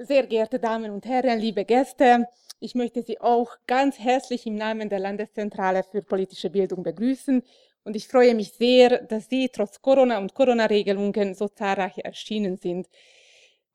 Sehr geehrte Damen und Herren, liebe Gäste, ich möchte Sie auch ganz herzlich im Namen der Landeszentrale für politische Bildung begrüßen und ich freue mich sehr, dass Sie trotz Corona und Corona-Regelungen so zahlreich erschienen sind.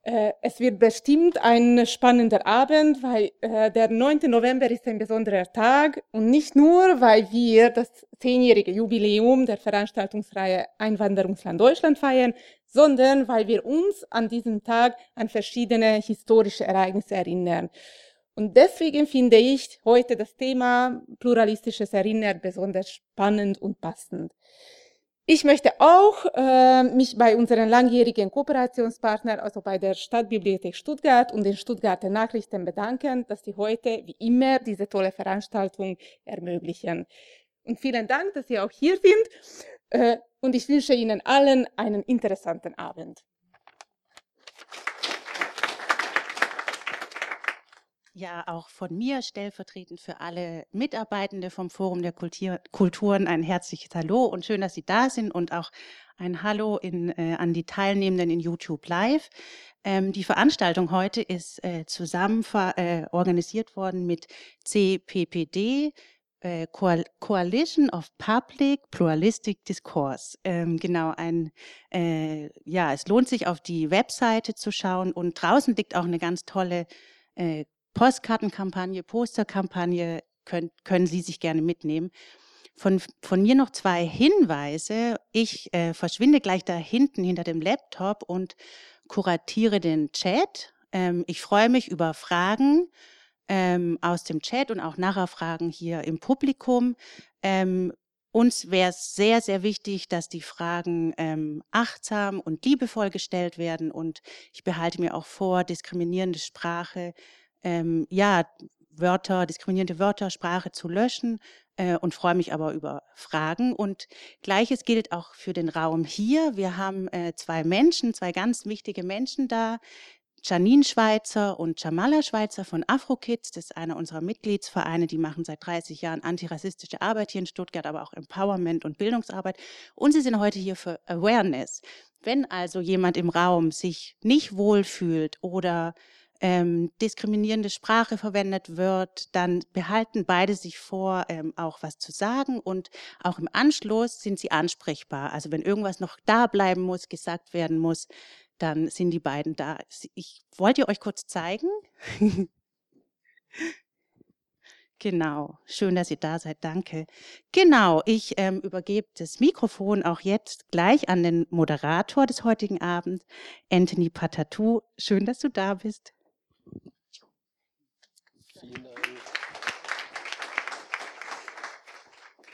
Äh, es wird bestimmt ein spannender Abend, weil äh, der 9. November ist ein besonderer Tag und nicht nur, weil wir das zehnjährige Jubiläum der Veranstaltungsreihe Einwanderungsland Deutschland feiern, sondern weil wir uns an diesem Tag an verschiedene historische Ereignisse erinnern. Und deswegen finde ich heute das Thema pluralistisches Erinnern besonders spannend und passend. Ich möchte auch äh, mich bei unseren langjährigen Kooperationspartnern, also bei der Stadtbibliothek Stuttgart und den Stuttgarter Nachrichten bedanken, dass sie heute, wie immer, diese tolle Veranstaltung ermöglichen. Und vielen Dank, dass Sie auch hier sind. Äh, und ich wünsche Ihnen allen einen interessanten Abend. Ja, auch von mir stellvertretend für alle Mitarbeitende vom Forum der Kultur, Kulturen ein herzliches Hallo und schön, dass Sie da sind und auch ein Hallo in, äh, an die Teilnehmenden in YouTube Live. Ähm, die Veranstaltung heute ist äh, zusammen äh, organisiert worden mit CPPD, äh, Coalition of Public Pluralistic Discourse. Ähm, genau, ein, äh, ja, es lohnt sich auf die Webseite zu schauen und draußen liegt auch eine ganz tolle äh, Postkartenkampagne, Posterkampagne können, können Sie sich gerne mitnehmen. Von, von mir noch zwei Hinweise. Ich äh, verschwinde gleich da hinten hinter dem Laptop und kuratiere den Chat. Ähm, ich freue mich über Fragen ähm, aus dem Chat und auch nachher Fragen hier im Publikum. Ähm, uns wäre es sehr, sehr wichtig, dass die Fragen ähm, achtsam und liebevoll gestellt werden. Und ich behalte mir auch vor, diskriminierende Sprache ähm, ja, Wörter, diskriminierende Wörter, Sprache zu löschen äh, und freue mich aber über Fragen. Und gleiches gilt auch für den Raum hier. Wir haben äh, zwei Menschen, zwei ganz wichtige Menschen da. Janine Schweizer und Jamala Schweizer von AfroKids, das ist einer unserer Mitgliedsvereine, die machen seit 30 Jahren antirassistische Arbeit hier in Stuttgart, aber auch Empowerment und Bildungsarbeit. Und sie sind heute hier für Awareness. Wenn also jemand im Raum sich nicht wohlfühlt oder ähm, diskriminierende Sprache verwendet wird, dann behalten beide sich vor, ähm, auch was zu sagen und auch im Anschluss sind sie ansprechbar. Also wenn irgendwas noch da bleiben muss, gesagt werden muss, dann sind die beiden da. Ich wollte euch kurz zeigen. Genau, schön, dass ihr da seid, danke. Genau, ich ähm, übergebe das Mikrofon auch jetzt gleich an den Moderator des heutigen Abends, Anthony Patatou. Schön, dass du da bist.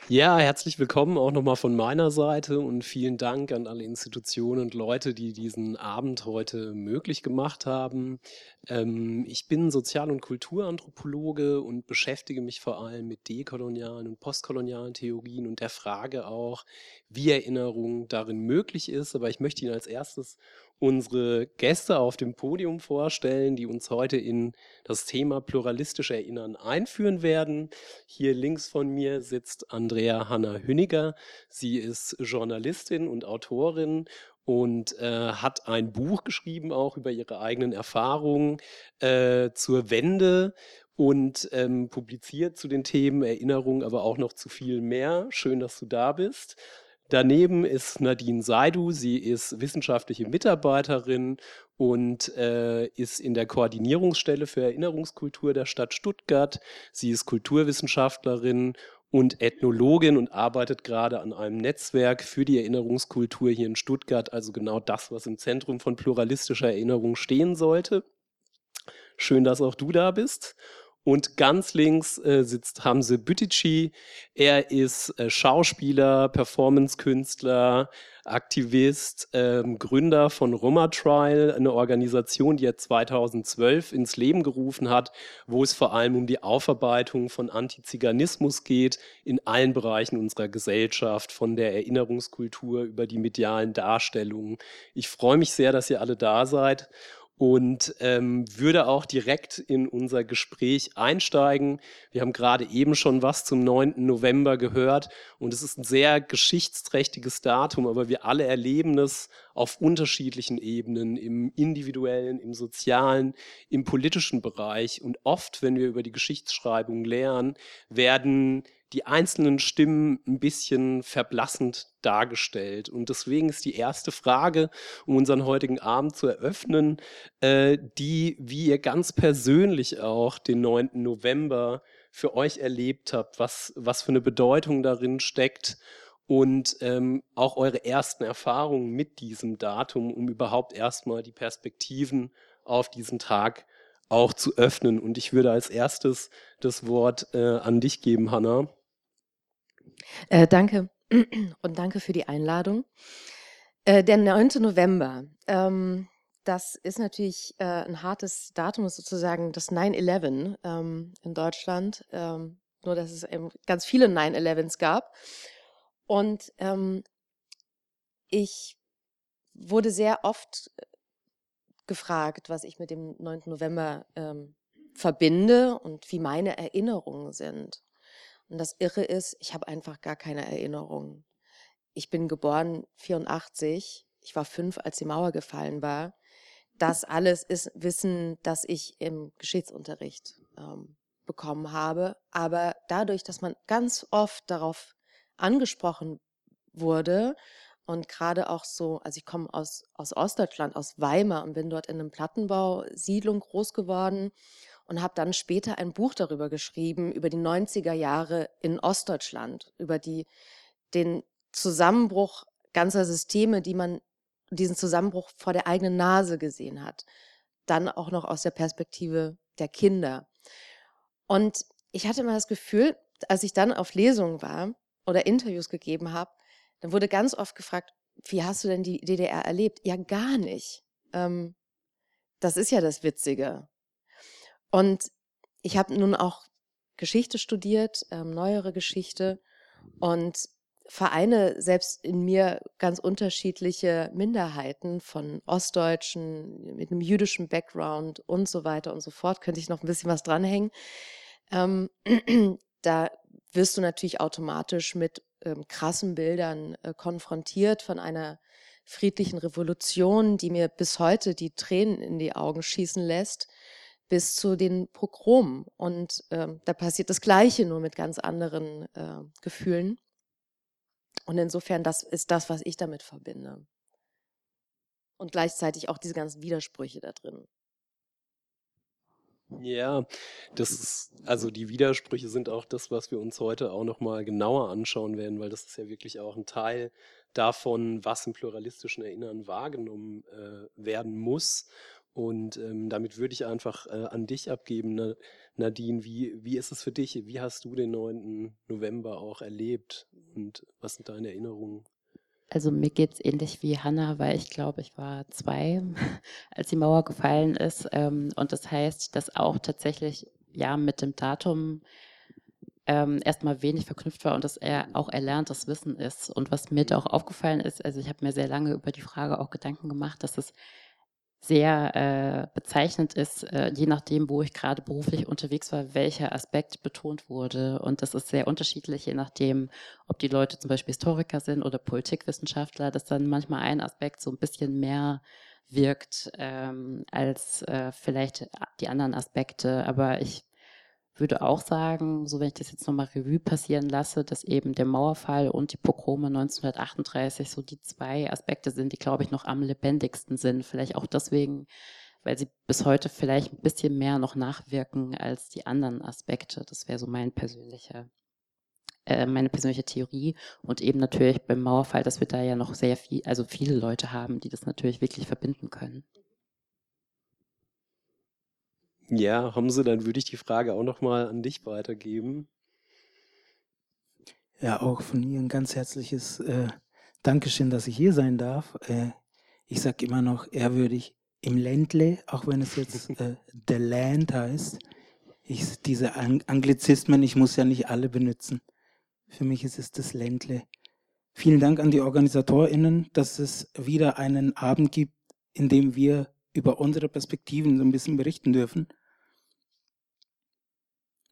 Ja, herzlich willkommen auch nochmal von meiner Seite und vielen Dank an alle Institutionen und Leute, die diesen Abend heute möglich gemacht haben. Ähm, ich bin Sozial- und Kulturanthropologe und beschäftige mich vor allem mit dekolonialen und postkolonialen Theorien und der Frage auch, wie Erinnerung darin möglich ist. Aber ich möchte Ihnen als erstes unsere Gäste auf dem Podium vorstellen, die uns heute in das Thema pluralistisch Erinnern einführen werden. Hier links von mir sitzt Andrea Hanna Hüniger. Sie ist Journalistin und Autorin und äh, hat ein Buch geschrieben, auch über ihre eigenen Erfahrungen äh, zur Wende und ähm, publiziert zu den Themen Erinnerung, aber auch noch zu viel mehr. Schön, dass du da bist. Daneben ist Nadine Seidu, sie ist wissenschaftliche Mitarbeiterin und äh, ist in der Koordinierungsstelle für Erinnerungskultur der Stadt Stuttgart. Sie ist Kulturwissenschaftlerin und Ethnologin und arbeitet gerade an einem Netzwerk für die Erinnerungskultur hier in Stuttgart, also genau das, was im Zentrum von pluralistischer Erinnerung stehen sollte. Schön, dass auch du da bist. Und ganz links äh, sitzt Hamze Bütici. Er ist äh, Schauspieler, Performancekünstler, Aktivist, ähm, Gründer von Roma Trial, eine Organisation, die er 2012 ins Leben gerufen hat, wo es vor allem um die Aufarbeitung von Antiziganismus geht in allen Bereichen unserer Gesellschaft, von der Erinnerungskultur über die medialen Darstellungen. Ich freue mich sehr, dass ihr alle da seid und ähm, würde auch direkt in unser Gespräch einsteigen. Wir haben gerade eben schon was zum 9. November gehört und es ist ein sehr geschichtsträchtiges Datum, aber wir alle erleben es auf unterschiedlichen Ebenen, im individuellen, im sozialen, im politischen Bereich. Und oft, wenn wir über die Geschichtsschreibung lernen, werden die einzelnen Stimmen ein bisschen verblassend dargestellt. Und deswegen ist die erste Frage, um unseren heutigen Abend zu eröffnen, äh, die, wie ihr ganz persönlich auch den 9. November für euch erlebt habt, was, was für eine Bedeutung darin steckt und ähm, auch eure ersten Erfahrungen mit diesem Datum, um überhaupt erstmal die Perspektiven auf diesen Tag auch zu öffnen. Und ich würde als erstes das Wort äh, an dich geben, Hanna. Äh, danke und danke für die Einladung. Äh, der 9. November, ähm, das ist natürlich äh, ein hartes Datum, sozusagen das 9-11 ähm, in Deutschland. Ähm, nur, dass es eben ganz viele 9-11s gab. Und ähm, ich wurde sehr oft äh, gefragt, was ich mit dem 9. November ähm, verbinde und wie meine Erinnerungen sind. Und das Irre ist, ich habe einfach gar keine Erinnerungen. Ich bin geboren 84. Ich war fünf, als die Mauer gefallen war. Das alles ist Wissen, das ich im Geschichtsunterricht ähm, bekommen habe. Aber dadurch, dass man ganz oft darauf angesprochen wurde und gerade auch so, also ich komme aus, aus Ostdeutschland, aus Weimar und bin dort in einem Plattenbausiedlung groß geworden und habe dann später ein Buch darüber geschrieben, über die 90er Jahre in Ostdeutschland, über die, den Zusammenbruch ganzer Systeme, die man, diesen Zusammenbruch vor der eigenen Nase gesehen hat. Dann auch noch aus der Perspektive der Kinder. Und ich hatte immer das Gefühl, als ich dann auf Lesungen war oder Interviews gegeben habe, dann wurde ganz oft gefragt, wie hast du denn die DDR erlebt? Ja, gar nicht. Ähm, das ist ja das Witzige. Und ich habe nun auch Geschichte studiert, ähm, neuere Geschichte und vereine selbst in mir ganz unterschiedliche Minderheiten von Ostdeutschen mit einem jüdischen Background und so weiter und so fort. Könnte ich noch ein bisschen was dranhängen. Ähm, da wirst du natürlich automatisch mit ähm, krassen Bildern äh, konfrontiert von einer friedlichen Revolution, die mir bis heute die Tränen in die Augen schießen lässt bis zu den Pogromen. Und äh, da passiert das Gleiche, nur mit ganz anderen äh, Gefühlen. Und insofern, das ist das, was ich damit verbinde. Und gleichzeitig auch diese ganzen Widersprüche da drin. Ja, das ist, also die Widersprüche sind auch das, was wir uns heute auch nochmal genauer anschauen werden, weil das ist ja wirklich auch ein Teil davon, was im pluralistischen Erinnern wahrgenommen äh, werden muss. Und ähm, damit würde ich einfach äh, an dich abgeben, Nadine. Wie, wie ist es für dich? Wie hast du den 9. November auch erlebt? Und was sind deine Erinnerungen? Also mir geht es ähnlich wie Hanna, weil ich glaube, ich war zwei, als die Mauer gefallen ist. Ähm, und das heißt, dass auch tatsächlich ja mit dem Datum ähm, erstmal wenig verknüpft war und dass er auch erlerntes Wissen ist. Und was mir da auch aufgefallen ist, also ich habe mir sehr lange über die Frage auch Gedanken gemacht, dass es sehr äh, bezeichnend ist, äh, je nachdem, wo ich gerade beruflich unterwegs war, welcher Aspekt betont wurde. Und das ist sehr unterschiedlich, je nachdem, ob die Leute zum Beispiel Historiker sind oder Politikwissenschaftler, dass dann manchmal ein Aspekt so ein bisschen mehr wirkt ähm, als äh, vielleicht die anderen Aspekte. Aber ich würde auch sagen, so wenn ich das jetzt nochmal Revue passieren lasse, dass eben der Mauerfall und die Pogrome 1938 so die zwei Aspekte sind, die, glaube ich, noch am lebendigsten sind. Vielleicht auch deswegen, weil sie bis heute vielleicht ein bisschen mehr noch nachwirken als die anderen Aspekte. Das wäre so mein persönlicher äh, meine persönliche Theorie und eben natürlich beim Mauerfall, dass wir da ja noch sehr viel, also viele Leute haben, die das natürlich wirklich verbinden können. Ja, Hamse, dann würde ich die Frage auch nochmal an dich weitergeben. Ja, auch von mir ein ganz herzliches äh, Dankeschön, dass ich hier sein darf. Äh, ich sage immer noch ehrwürdig im Ländle, auch wenn es jetzt äh, The Land heißt. Ich, diese Ang Anglizismen, ich muss ja nicht alle benutzen. Für mich ist es das Ländle. Vielen Dank an die OrganisatorInnen, dass es wieder einen Abend gibt, in dem wir über unsere Perspektiven so ein bisschen berichten dürfen.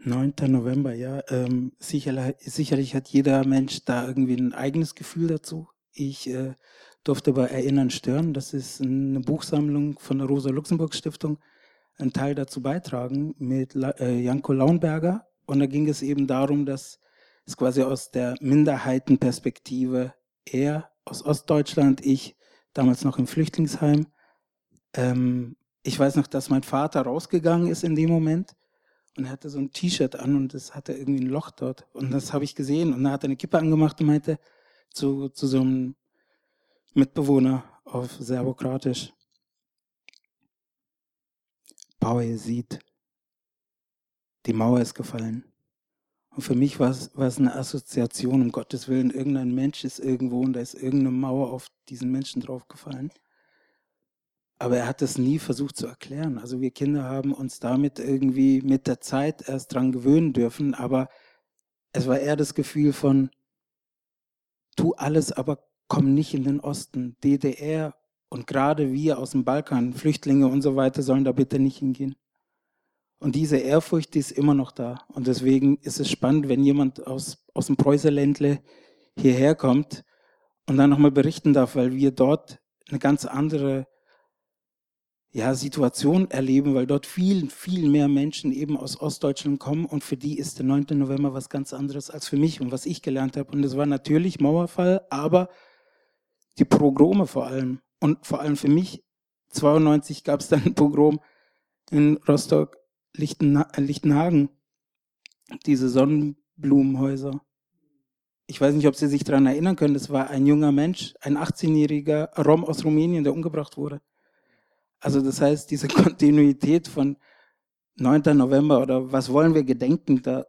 9. November, ja. Ähm, sicherlich, sicherlich hat jeder Mensch da irgendwie ein eigenes Gefühl dazu. Ich äh, durfte bei Erinnern stören. Das ist eine Buchsammlung von der Rosa-Luxemburg-Stiftung, einen Teil dazu beitragen mit äh, Janko Launberger. Und da ging es eben darum, dass es quasi aus der Minderheitenperspektive er aus Ostdeutschland, ich damals noch im Flüchtlingsheim. Ähm, ich weiß noch, dass mein Vater rausgegangen ist in dem Moment und er hatte so ein T-Shirt an und es hatte irgendwie ein Loch dort. Und das habe ich gesehen und er hat eine Kippe angemacht und meinte zu, zu so einem Mitbewohner auf Serbokratisch, Paul sieht, die Mauer ist gefallen. Und für mich war es, war es eine Assoziation, um Gottes Willen, irgendein Mensch ist irgendwo und da ist irgendeine Mauer auf diesen Menschen draufgefallen. Aber er hat es nie versucht zu erklären. Also wir Kinder haben uns damit irgendwie mit der Zeit erst dran gewöhnen dürfen, aber es war eher das Gefühl von, tu alles, aber komm nicht in den Osten. DDR und gerade wir aus dem Balkan, Flüchtlinge und so weiter, sollen da bitte nicht hingehen. Und diese Ehrfurcht, die ist immer noch da. Und deswegen ist es spannend, wenn jemand aus, aus dem Preußerländle hierher kommt und dann nochmal berichten darf, weil wir dort eine ganz andere ja, Situation erleben, weil dort viel, viel mehr Menschen eben aus Ostdeutschland kommen und für die ist der 9. November was ganz anderes als für mich und was ich gelernt habe. Und das war natürlich Mauerfall, aber die Pogrome vor allem. Und vor allem für mich, 92 gab es dann ein Pogrom in Rostock, Lichten, Lichtenhagen, diese Sonnenblumenhäuser. Ich weiß nicht, ob Sie sich daran erinnern können, das war ein junger Mensch, ein 18-jähriger Rom aus Rumänien, der umgebracht wurde. Also das heißt, diese Kontinuität von 9. November oder was wollen wir gedenken, da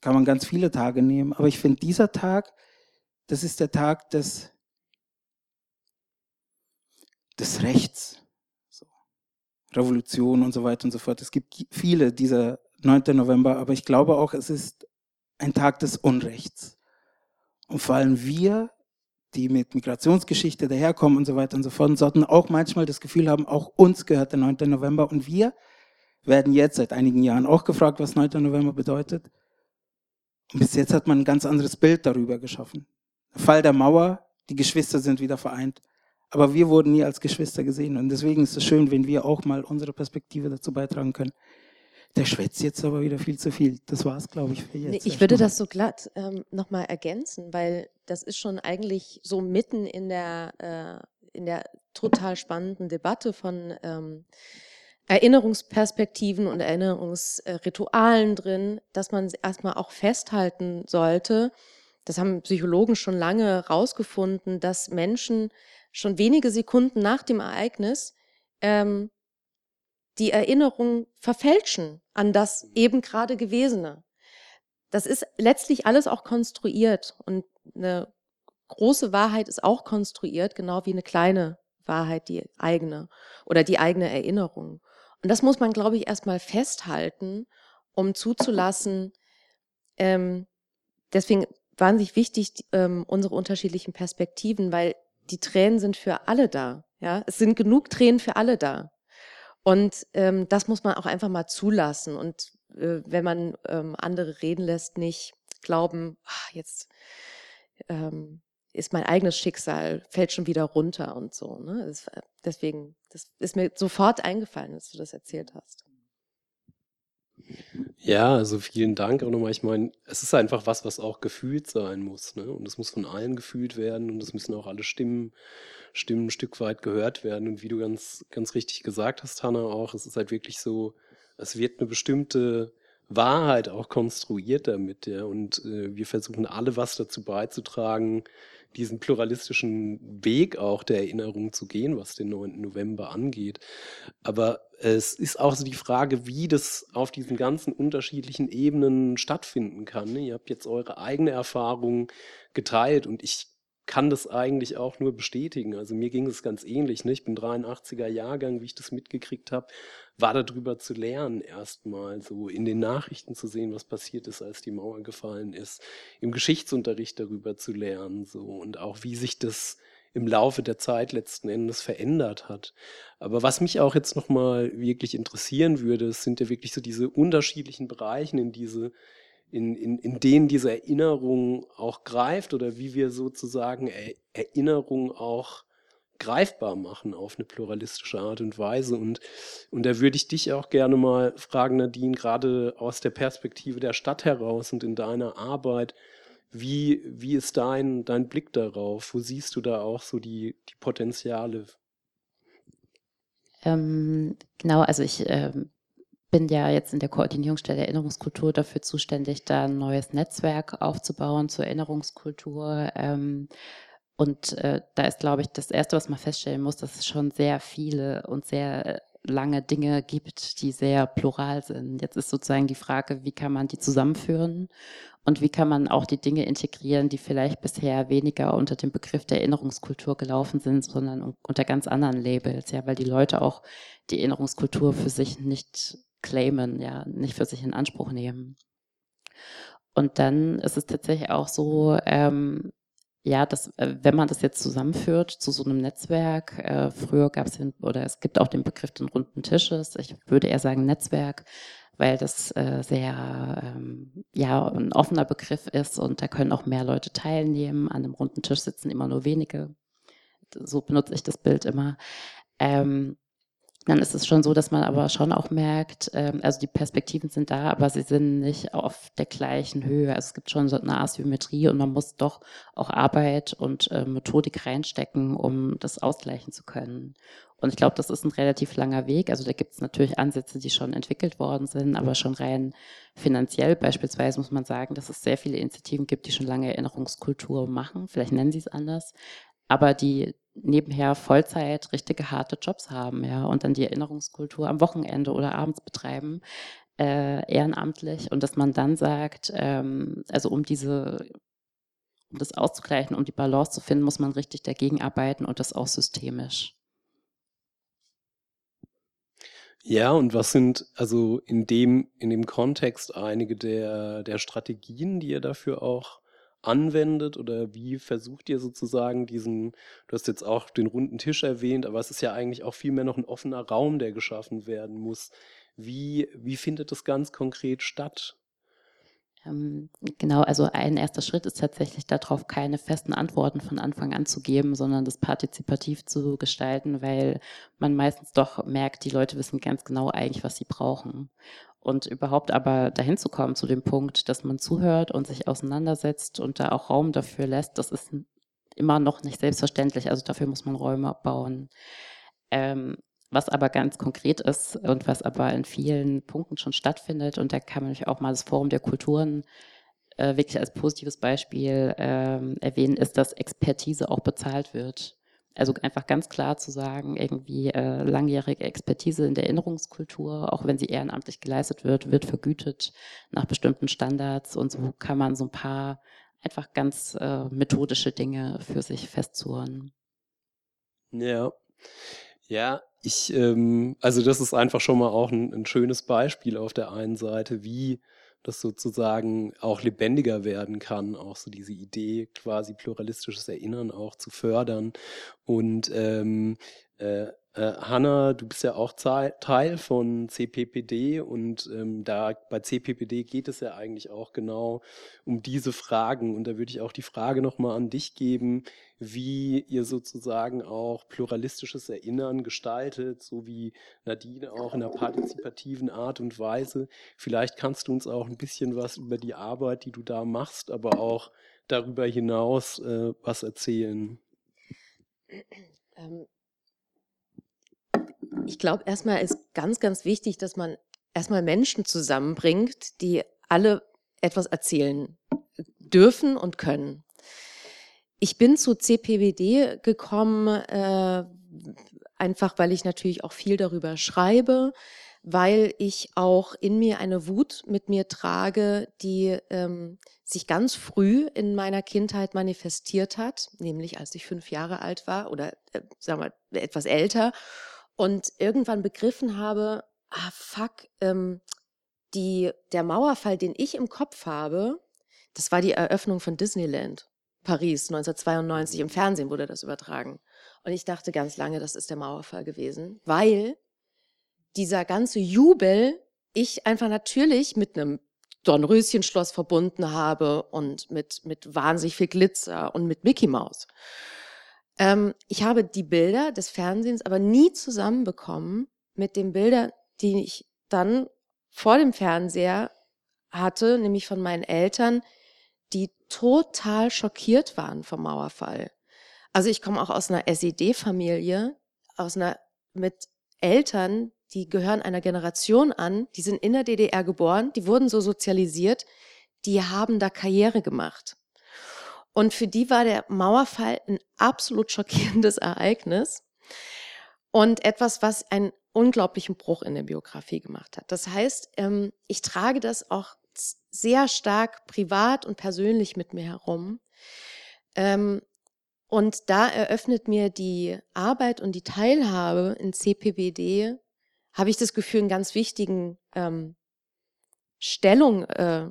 kann man ganz viele Tage nehmen. Aber ich finde, dieser Tag, das ist der Tag des, des Rechts. So. Revolution und so weiter und so fort. Es gibt viele dieser 9. November, aber ich glaube auch, es ist ein Tag des Unrechts. Und vor allem wir die mit Migrationsgeschichte daherkommen und so weiter und so fort, sollten auch manchmal das Gefühl haben, auch uns gehört der 9. November und wir werden jetzt seit einigen Jahren auch gefragt, was 9. November bedeutet. Und bis jetzt hat man ein ganz anderes Bild darüber geschaffen. Fall der Mauer, die Geschwister sind wieder vereint. Aber wir wurden nie als Geschwister gesehen. Und deswegen ist es schön, wenn wir auch mal unsere Perspektive dazu beitragen können. Der schwätzt jetzt aber wieder viel zu viel. Das war es, glaube ich, für jetzt. Nee, ich würde das so glatt ähm, nochmal ergänzen, weil das ist schon eigentlich so mitten in der, äh, in der total spannenden Debatte von ähm, Erinnerungsperspektiven und Erinnerungsritualen drin, dass man erstmal auch festhalten sollte, das haben Psychologen schon lange herausgefunden, dass Menschen schon wenige Sekunden nach dem Ereignis ähm, die Erinnerung verfälschen an das eben gerade Gewesene. Das ist letztlich alles auch konstruiert und eine große Wahrheit ist auch konstruiert, genau wie eine kleine Wahrheit, die eigene oder die eigene Erinnerung. Und das muss man, glaube ich, erstmal festhalten, um zuzulassen. Ähm, deswegen wahnsinnig wichtig, ähm, unsere unterschiedlichen Perspektiven, weil die Tränen sind für alle da. Ja, es sind genug Tränen für alle da. Und ähm, das muss man auch einfach mal zulassen. Und äh, wenn man ähm, andere reden lässt, nicht glauben, ach, jetzt ähm, ist mein eigenes Schicksal, fällt schon wieder runter und so. Ne? Das, äh, deswegen, das ist mir sofort eingefallen, als du das erzählt hast. Ja, also vielen Dank auch nochmal. Ich meine, es ist einfach was, was auch gefühlt sein muss. Ne? Und es muss von allen gefühlt werden und es müssen auch alle Stimmen, Stimmen ein Stück weit gehört werden. Und wie du ganz, ganz richtig gesagt hast, Hanna, auch, es ist halt wirklich so, es wird eine bestimmte Wahrheit auch konstruiert damit, ja. Und äh, wir versuchen alle was dazu beizutragen, diesen pluralistischen Weg auch der Erinnerung zu gehen, was den 9. November angeht. Aber es ist auch so die Frage, wie das auf diesen ganzen unterschiedlichen Ebenen stattfinden kann. Ne? Ihr habt jetzt eure eigene Erfahrung geteilt und ich kann das eigentlich auch nur bestätigen. Also mir ging es ganz ähnlich. Ne? Ich bin 83er Jahrgang, wie ich das mitgekriegt habe, war darüber zu lernen, erstmal so in den Nachrichten zu sehen, was passiert ist, als die Mauer gefallen ist, im Geschichtsunterricht darüber zu lernen, so und auch wie sich das im Laufe der Zeit letzten Endes verändert hat. Aber was mich auch jetzt nochmal wirklich interessieren würde, sind ja wirklich so diese unterschiedlichen Bereiche, in diese in, in, in denen diese Erinnerung auch greift oder wie wir sozusagen Erinnerung auch greifbar machen auf eine pluralistische Art und Weise. Und, und da würde ich dich auch gerne mal fragen, Nadine, gerade aus der Perspektive der Stadt heraus und in deiner Arbeit, wie, wie ist dein, dein Blick darauf? Wo siehst du da auch so die, die Potenziale? Ähm, genau, also ich ähm, bin ja jetzt in der Koordinierungsstelle Erinnerungskultur dafür zuständig, da ein neues Netzwerk aufzubauen zur Erinnerungskultur. Ähm, und äh, da ist, glaube ich, das Erste, was man feststellen muss, dass es schon sehr viele und sehr lange Dinge gibt, die sehr plural sind. Jetzt ist sozusagen die Frage, wie kann man die zusammenführen und wie kann man auch die Dinge integrieren, die vielleicht bisher weniger unter dem Begriff der Erinnerungskultur gelaufen sind, sondern unter ganz anderen Labels, ja, weil die Leute auch die Erinnerungskultur für sich nicht claimen, ja, nicht für sich in Anspruch nehmen. Und dann ist es tatsächlich auch so, ähm, ja, dass, äh, wenn man das jetzt zusammenführt zu so einem Netzwerk, äh, früher gab es oder es gibt auch den Begriff den runden Tisches, ich würde eher sagen Netzwerk, weil das äh, sehr, ähm, ja, ein offener Begriff ist und da können auch mehr Leute teilnehmen. An einem runden Tisch sitzen immer nur wenige. So benutze ich das Bild immer. Ähm, dann ist es schon so, dass man aber schon auch merkt, ähm, also die Perspektiven sind da, aber sie sind nicht auf der gleichen Höhe. Also es gibt schon so eine Asymmetrie und man muss doch auch Arbeit und äh, Methodik reinstecken, um das ausgleichen zu können. Und ich glaube, das ist ein relativ langer Weg. Also da gibt es natürlich Ansätze, die schon entwickelt worden sind, aber schon rein finanziell beispielsweise muss man sagen, dass es sehr viele Initiativen gibt, die schon lange Erinnerungskultur machen. Vielleicht nennen sie es anders, aber die nebenher Vollzeit richtige harte Jobs haben, ja, und dann die Erinnerungskultur am Wochenende oder abends betreiben, äh, ehrenamtlich, und dass man dann sagt, ähm, also um diese, um das auszugleichen, um die Balance zu finden, muss man richtig dagegen arbeiten und das auch systemisch. Ja, und was sind also in dem, in dem Kontext einige der, der Strategien, die ihr dafür auch anwendet oder wie versucht ihr sozusagen diesen, du hast jetzt auch den runden Tisch erwähnt, aber es ist ja eigentlich auch vielmehr noch ein offener Raum, der geschaffen werden muss. Wie, wie findet das ganz konkret statt? Ähm, genau, also ein erster Schritt ist tatsächlich darauf, keine festen Antworten von Anfang an zu geben, sondern das partizipativ zu gestalten, weil man meistens doch merkt, die Leute wissen ganz genau eigentlich, was sie brauchen. Und überhaupt aber dahin zu kommen zu dem Punkt, dass man zuhört und sich auseinandersetzt und da auch Raum dafür lässt, das ist immer noch nicht selbstverständlich. Also dafür muss man Räume bauen. Ähm, was aber ganz konkret ist und was aber in vielen Punkten schon stattfindet, und da kann man auch mal das Forum der Kulturen äh, wirklich als positives Beispiel ähm, erwähnen, ist, dass Expertise auch bezahlt wird. Also einfach ganz klar zu sagen, irgendwie äh, langjährige Expertise in der Erinnerungskultur, auch wenn sie ehrenamtlich geleistet wird, wird vergütet nach bestimmten Standards und so kann man so ein paar einfach ganz äh, methodische Dinge für sich festzurren. Ja. Ja, ich, ähm, also das ist einfach schon mal auch ein, ein schönes Beispiel auf der einen Seite, wie das sozusagen auch lebendiger werden kann, auch so diese Idee, quasi pluralistisches Erinnern auch zu fördern. Und ähm, äh, äh, Hanna, du bist ja auch Teil von CPPD und ähm, da bei CPPD geht es ja eigentlich auch genau um diese Fragen. Und da würde ich auch die Frage nochmal an dich geben, wie ihr sozusagen auch pluralistisches Erinnern gestaltet, so wie Nadine auch in einer partizipativen Art und Weise. Vielleicht kannst du uns auch ein bisschen was über die Arbeit, die du da machst, aber auch darüber hinaus äh, was erzählen. Ähm ich glaube, erstmal ist ganz, ganz wichtig, dass man erstmal Menschen zusammenbringt, die alle etwas erzählen dürfen und können. Ich bin zu CPWD gekommen, äh, einfach weil ich natürlich auch viel darüber schreibe, weil ich auch in mir eine Wut mit mir trage, die ähm, sich ganz früh in meiner Kindheit manifestiert hat, nämlich als ich fünf Jahre alt war oder äh, sagen wir etwas älter und irgendwann begriffen habe, ah fuck, ähm, die, der Mauerfall, den ich im Kopf habe, das war die Eröffnung von Disneyland. Paris 1992 im Fernsehen wurde das übertragen. Und ich dachte ganz lange, das ist der Mauerfall gewesen, weil dieser ganze Jubel ich einfach natürlich mit einem Dornröschenschloss verbunden habe und mit, mit wahnsinnig viel Glitzer und mit Mickey Mouse. Ähm, ich habe die Bilder des Fernsehens aber nie zusammenbekommen mit den Bildern, die ich dann vor dem Fernseher hatte, nämlich von meinen Eltern, die total schockiert waren vom Mauerfall. Also ich komme auch aus einer SED-Familie, aus einer mit Eltern, die gehören einer Generation an, die sind in der DDR geboren, die wurden so sozialisiert, die haben da Karriere gemacht. Und für die war der Mauerfall ein absolut schockierendes Ereignis und etwas, was einen unglaublichen Bruch in der Biografie gemacht hat. Das heißt, ähm, ich trage das auch sehr stark privat und persönlich mit mir herum. Ähm, und da eröffnet mir die Arbeit und die Teilhabe in CPBD, habe ich das Gefühl, einen ganz wichtigen ähm, Stellung äh,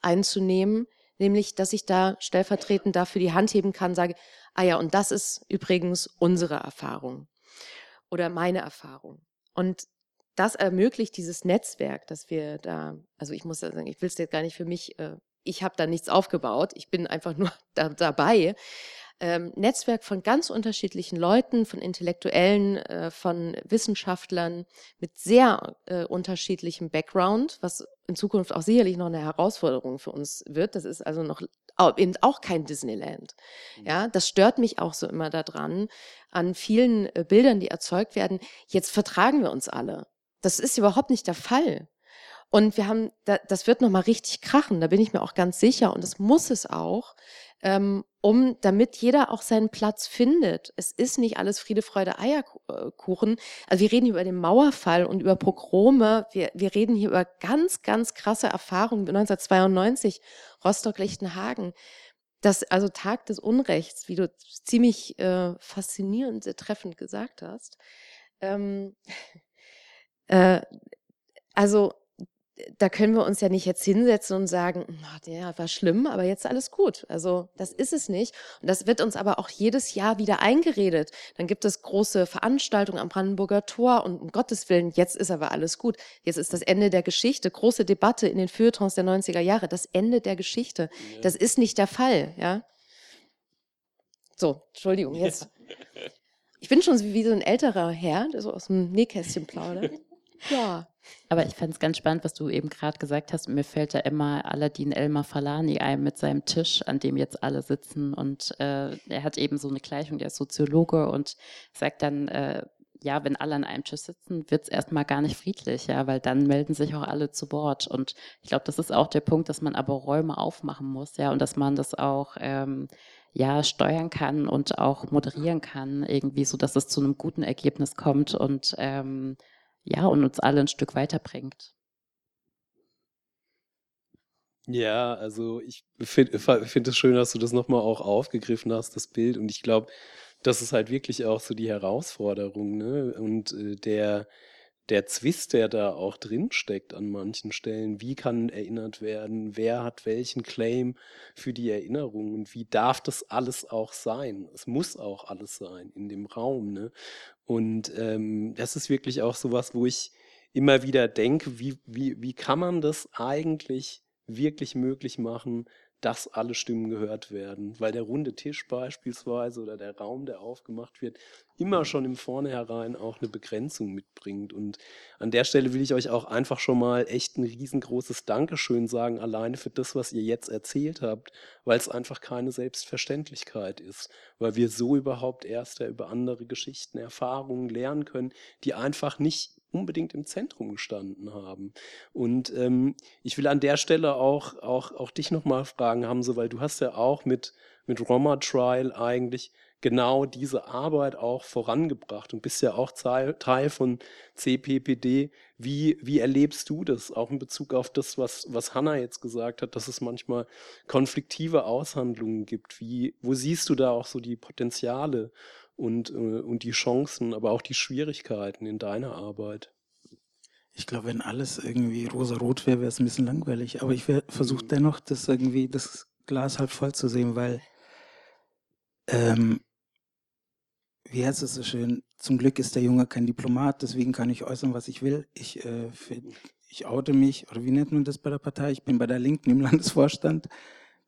einzunehmen, nämlich, dass ich da stellvertretend dafür die Hand heben kann, sage, ah ja, und das ist übrigens unsere Erfahrung oder meine Erfahrung. Und das ermöglicht dieses Netzwerk, dass wir da, also ich muss sagen, ich will es jetzt gar nicht für mich, äh, ich habe da nichts aufgebaut, ich bin einfach nur da, dabei, ähm, Netzwerk von ganz unterschiedlichen Leuten, von Intellektuellen, äh, von Wissenschaftlern mit sehr äh, unterschiedlichem Background, was in Zukunft auch sicherlich noch eine Herausforderung für uns wird. Das ist also noch eben auch kein Disneyland. Mhm. Ja, das stört mich auch so immer daran, an vielen äh, Bildern, die erzeugt werden. Jetzt vertragen wir uns alle. Das ist überhaupt nicht der Fall. Und wir haben, das wird nochmal richtig krachen, da bin ich mir auch ganz sicher. Und das muss es auch, ähm, um, damit jeder auch seinen Platz findet. Es ist nicht alles Friede, Freude, Eierkuchen. Also wir reden hier über den Mauerfall und über Pogrome. Wir, wir reden hier über ganz, ganz krasse Erfahrungen. 1992, Rostock-Lichtenhagen. Das, also Tag des Unrechts, wie du ziemlich äh, faszinierend, sehr treffend gesagt hast. Ähm, äh, also da können wir uns ja nicht jetzt hinsetzen und sagen, oh, der war schlimm, aber jetzt alles gut. Also das ist es nicht. Und das wird uns aber auch jedes Jahr wieder eingeredet. Dann gibt es große Veranstaltungen am Brandenburger Tor und um Gottes Willen, jetzt ist aber alles gut. Jetzt ist das Ende der Geschichte. Große Debatte in den Feuilletons der 90er Jahre. Das Ende der Geschichte. Das ist nicht der Fall, ja. So, Entschuldigung, jetzt. Ich bin schon wie so ein älterer Herr, der so aus dem Nähkästchen plaudert. Ja. Aber ich fand es ganz spannend, was du eben gerade gesagt hast. Mir fällt da immer Aladdin Elmar Falani ein mit seinem Tisch, an dem jetzt alle sitzen. Und äh, er hat eben so eine Gleichung, der ist Soziologe und sagt dann, äh, ja, wenn alle an einem Tisch sitzen, wird es erstmal gar nicht friedlich, ja, weil dann melden sich auch alle zu Wort. Und ich glaube, das ist auch der Punkt, dass man aber Räume aufmachen muss, ja, und dass man das auch ähm, ja steuern kann und auch moderieren kann, irgendwie, so dass es zu einem guten Ergebnis kommt und ähm, ja, und uns alle ein Stück weiterbringt. Ja, also ich finde find es schön, dass du das nochmal auch aufgegriffen hast, das Bild. Und ich glaube, das ist halt wirklich auch so die Herausforderung, ne? Und äh, der, der Zwist, der da auch drin steckt an manchen Stellen. Wie kann erinnert werden? Wer hat welchen Claim für die Erinnerung? Und wie darf das alles auch sein? Es muss auch alles sein in dem Raum. Ne? Und ähm, das ist wirklich auch so was, wo ich immer wieder denke, wie, wie, wie kann man das eigentlich wirklich möglich machen, dass alle Stimmen gehört werden, weil der runde Tisch beispielsweise oder der Raum, der aufgemacht wird, immer schon im Vornherein auch eine Begrenzung mitbringt. Und an der Stelle will ich euch auch einfach schon mal echt ein riesengroßes Dankeschön sagen, alleine für das, was ihr jetzt erzählt habt, weil es einfach keine Selbstverständlichkeit ist, weil wir so überhaupt erst über andere Geschichten, Erfahrungen lernen können, die einfach nicht unbedingt im Zentrum gestanden haben. Und ähm, ich will an der Stelle auch, auch, auch dich nochmal fragen, Hamse, weil du hast ja auch mit, mit Roma Trial eigentlich genau diese Arbeit auch vorangebracht und bist ja auch Teil von CPPD. Wie, wie erlebst du das, auch in Bezug auf das, was, was Hanna jetzt gesagt hat, dass es manchmal konfliktive Aushandlungen gibt? Wie, wo siehst du da auch so die Potenziale und, äh, und die Chancen, aber auch die Schwierigkeiten in deiner Arbeit? Ich glaube, wenn alles irgendwie rosa-rot wäre, wäre es ein bisschen langweilig. Aber ich versuche mhm. dennoch, das irgendwie das Glas halb voll zu sehen, weil ähm, wie heißt es so schön? Zum Glück ist der Junge kein Diplomat, deswegen kann ich äußern, was ich will. Ich, äh, ich oute mich, oder wie nennt man das bei der Partei? Ich bin bei der Linken im Landesvorstand.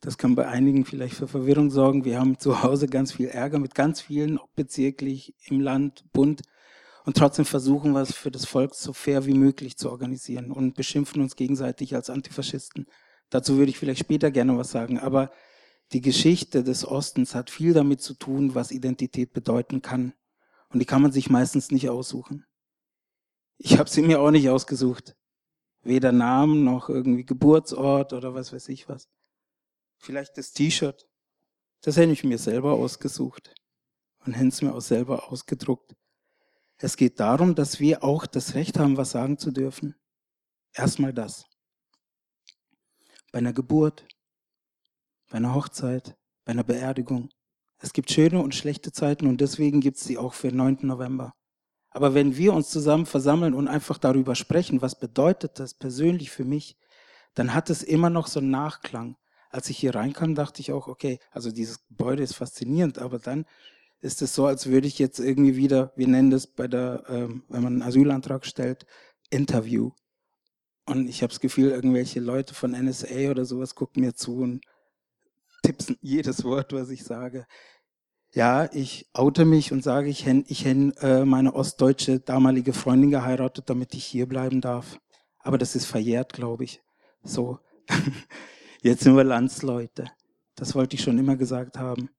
Das kann bei einigen vielleicht für Verwirrung sorgen. Wir haben zu Hause ganz viel Ärger mit ganz vielen, ob bezirklich, im Land, Bund. Und trotzdem versuchen wir es für das Volk so fair wie möglich zu organisieren und beschimpfen uns gegenseitig als Antifaschisten. Dazu würde ich vielleicht später gerne was sagen. Aber die Geschichte des Ostens hat viel damit zu tun, was Identität bedeuten kann. Und die kann man sich meistens nicht aussuchen. Ich habe sie mir auch nicht ausgesucht. Weder Namen noch irgendwie Geburtsort oder was weiß ich was. Vielleicht das T-Shirt. Das hätte ich mir selber ausgesucht und hätte es mir auch selber ausgedruckt. Es geht darum, dass wir auch das Recht haben, was sagen zu dürfen. Erstmal das. Bei einer Geburt, bei einer Hochzeit, bei einer Beerdigung. Es gibt schöne und schlechte Zeiten und deswegen gibt es sie auch für den 9. November. Aber wenn wir uns zusammen versammeln und einfach darüber sprechen, was bedeutet das persönlich für mich, dann hat es immer noch so einen Nachklang. Als ich hier reinkam, dachte ich auch, okay, also dieses Gebäude ist faszinierend, aber dann ist es so, als würde ich jetzt irgendwie wieder, wir nennen das bei der, ähm, wenn man einen Asylantrag stellt, Interview. Und ich habe das Gefühl, irgendwelche Leute von NSA oder sowas gucken mir zu und tippsen jedes Wort, was ich sage. Ja, ich oute mich und sage, ich hätte ich hätt, äh, meine ostdeutsche damalige Freundin geheiratet, damit ich hier bleiben darf. Aber das ist verjährt, glaube ich. So, jetzt sind wir Landsleute. Das wollte ich schon immer gesagt haben.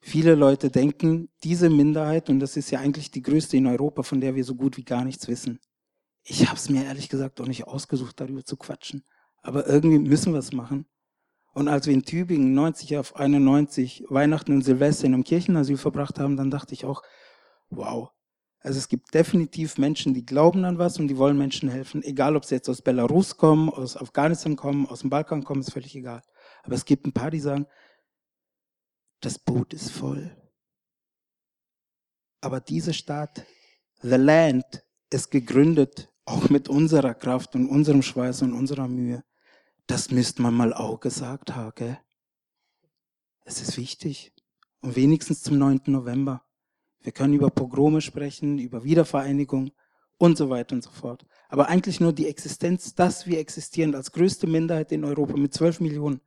Viele Leute denken, diese Minderheit, und das ist ja eigentlich die größte in Europa, von der wir so gut wie gar nichts wissen. Ich habe es mir ehrlich gesagt auch nicht ausgesucht, darüber zu quatschen. Aber irgendwie müssen wir es machen. Und als wir in Tübingen 90 auf 91 Weihnachten und Silvester in einem Kirchenasyl verbracht haben, dann dachte ich auch, wow. Also es gibt definitiv Menschen, die glauben an was und die wollen Menschen helfen. Egal, ob sie jetzt aus Belarus kommen, aus Afghanistan kommen, aus dem Balkan kommen, ist völlig egal. Aber es gibt ein paar, die sagen, das Boot ist voll. Aber diese Stadt, The Land, ist gegründet, auch mit unserer Kraft und unserem Schweiß und unserer Mühe. Das müsste man mal auch gesagt haben. Es ist wichtig. Und wenigstens zum 9. November. Wir können über Pogrome sprechen, über Wiedervereinigung und so weiter und so fort. Aber eigentlich nur die Existenz, dass wir existieren als größte Minderheit in Europa mit 12 Millionen.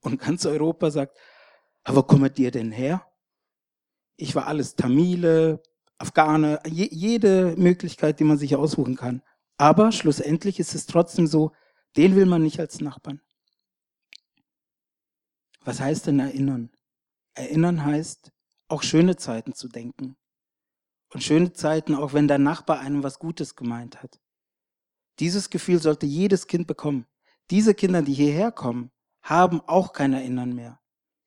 Und ganz Europa sagt, aber kommt ihr denn her? Ich war alles Tamile, Afghane, je, jede Möglichkeit, die man sich aussuchen kann. Aber schlussendlich ist es trotzdem so, den will man nicht als Nachbarn. Was heißt denn erinnern? Erinnern heißt, auch schöne Zeiten zu denken. Und schöne Zeiten, auch wenn der Nachbar einem was Gutes gemeint hat. Dieses Gefühl sollte jedes Kind bekommen. Diese Kinder, die hierher kommen, haben auch kein Erinnern mehr.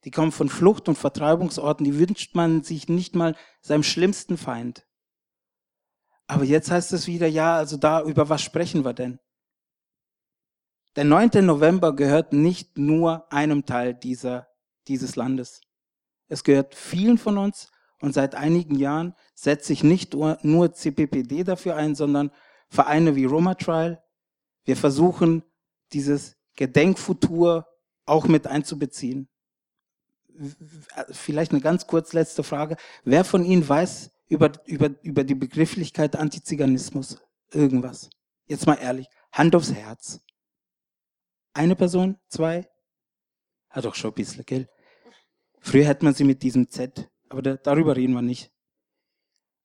Die kommen von Flucht- und Vertreibungsorten, die wünscht man sich nicht mal seinem schlimmsten Feind. Aber jetzt heißt es wieder, ja, also da, über was sprechen wir denn? Der 9. November gehört nicht nur einem Teil dieser, dieses Landes. Es gehört vielen von uns und seit einigen Jahren setzt sich nicht nur CPPD dafür ein, sondern Vereine wie Roma Trial. Wir versuchen, dieses Gedenkfutur auch mit einzubeziehen vielleicht eine ganz kurz letzte Frage. Wer von Ihnen weiß über, über, über die Begrifflichkeit Antiziganismus irgendwas? Jetzt mal ehrlich, Hand aufs Herz. Eine Person? Zwei? Hat doch schon ein bisschen, gell? Früher hätte man sie mit diesem Z, aber da, darüber reden wir nicht.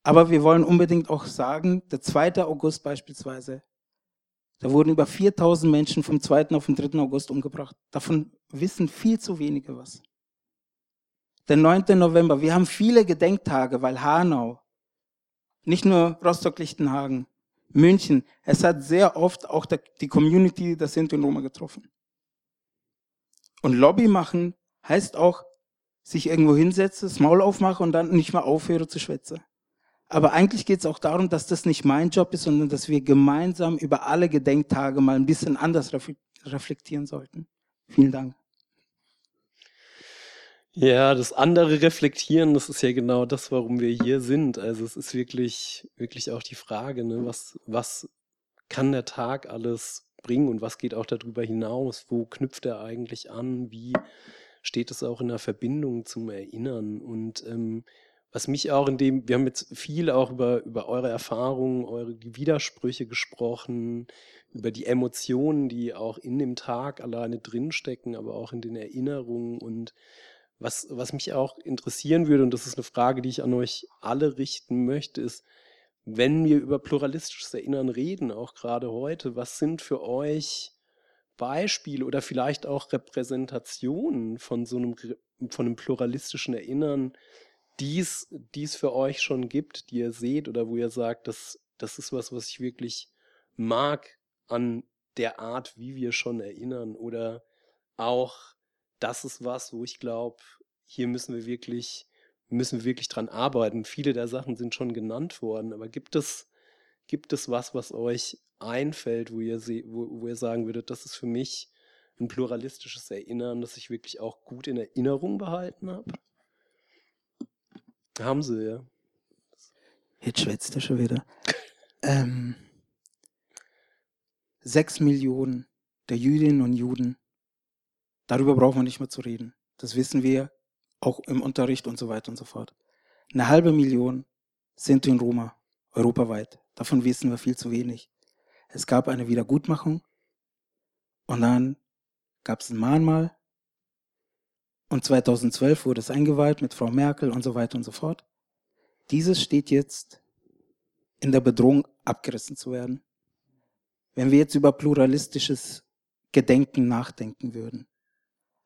Aber wir wollen unbedingt auch sagen, der 2. August beispielsweise, da wurden über 4000 Menschen vom 2. auf den 3. August umgebracht. Davon wissen viel zu wenige was der 9. November. Wir haben viele Gedenktage, weil Hanau, nicht nur Rostock-Lichtenhagen, München, es hat sehr oft auch die Community der Sinti und Roma getroffen. Und Lobby machen heißt auch, sich irgendwo hinsetze, das Maul aufmache und dann nicht mehr aufhöre zu schwätzen. Aber eigentlich geht es auch darum, dass das nicht mein Job ist, sondern dass wir gemeinsam über alle Gedenktage mal ein bisschen anders reflektieren sollten. Vielen Dank. Ja, das andere Reflektieren, das ist ja genau das, warum wir hier sind. Also es ist wirklich, wirklich auch die Frage, ne, was, was kann der Tag alles bringen und was geht auch darüber hinaus? Wo knüpft er eigentlich an? Wie steht es auch in der Verbindung zum Erinnern? Und ähm, was mich auch in dem, wir haben jetzt viel auch über, über eure Erfahrungen, eure Widersprüche gesprochen, über die Emotionen, die auch in dem Tag alleine drinstecken, aber auch in den Erinnerungen. Und was, was mich auch interessieren würde, und das ist eine Frage, die ich an euch alle richten möchte, ist, wenn wir über pluralistisches Erinnern reden, auch gerade heute, was sind für euch Beispiele oder vielleicht auch Repräsentationen von so einem, von einem pluralistischen Erinnern, die es für euch schon gibt, die ihr seht oder wo ihr sagt, das, das ist was, was ich wirklich mag an der Art, wie wir schon erinnern oder auch das ist was, wo ich glaube, hier müssen wir wirklich müssen wir wirklich dran arbeiten. Viele der Sachen sind schon genannt worden, aber gibt es gibt es was, was euch einfällt, wo ihr wo, wo ihr sagen würdet, das ist für mich ein pluralistisches Erinnern, das ich wirklich auch gut in Erinnerung behalten habe? Haben sie, ja. Jetzt schwätzt er schon wieder. ähm, sechs Millionen der Jüdinnen und Juden, darüber brauchen wir nicht mehr zu reden. Das wissen wir auch im Unterricht und so weiter und so fort. Eine halbe Million sind in Roma, europaweit. Davon wissen wir viel zu wenig. Es gab eine Wiedergutmachung und dann gab es ein Mahnmal und 2012 wurde es eingeweiht mit Frau Merkel und so weiter und so fort. Dieses steht jetzt in der Bedrohung, abgerissen zu werden. Wenn wir jetzt über pluralistisches Gedenken nachdenken würden.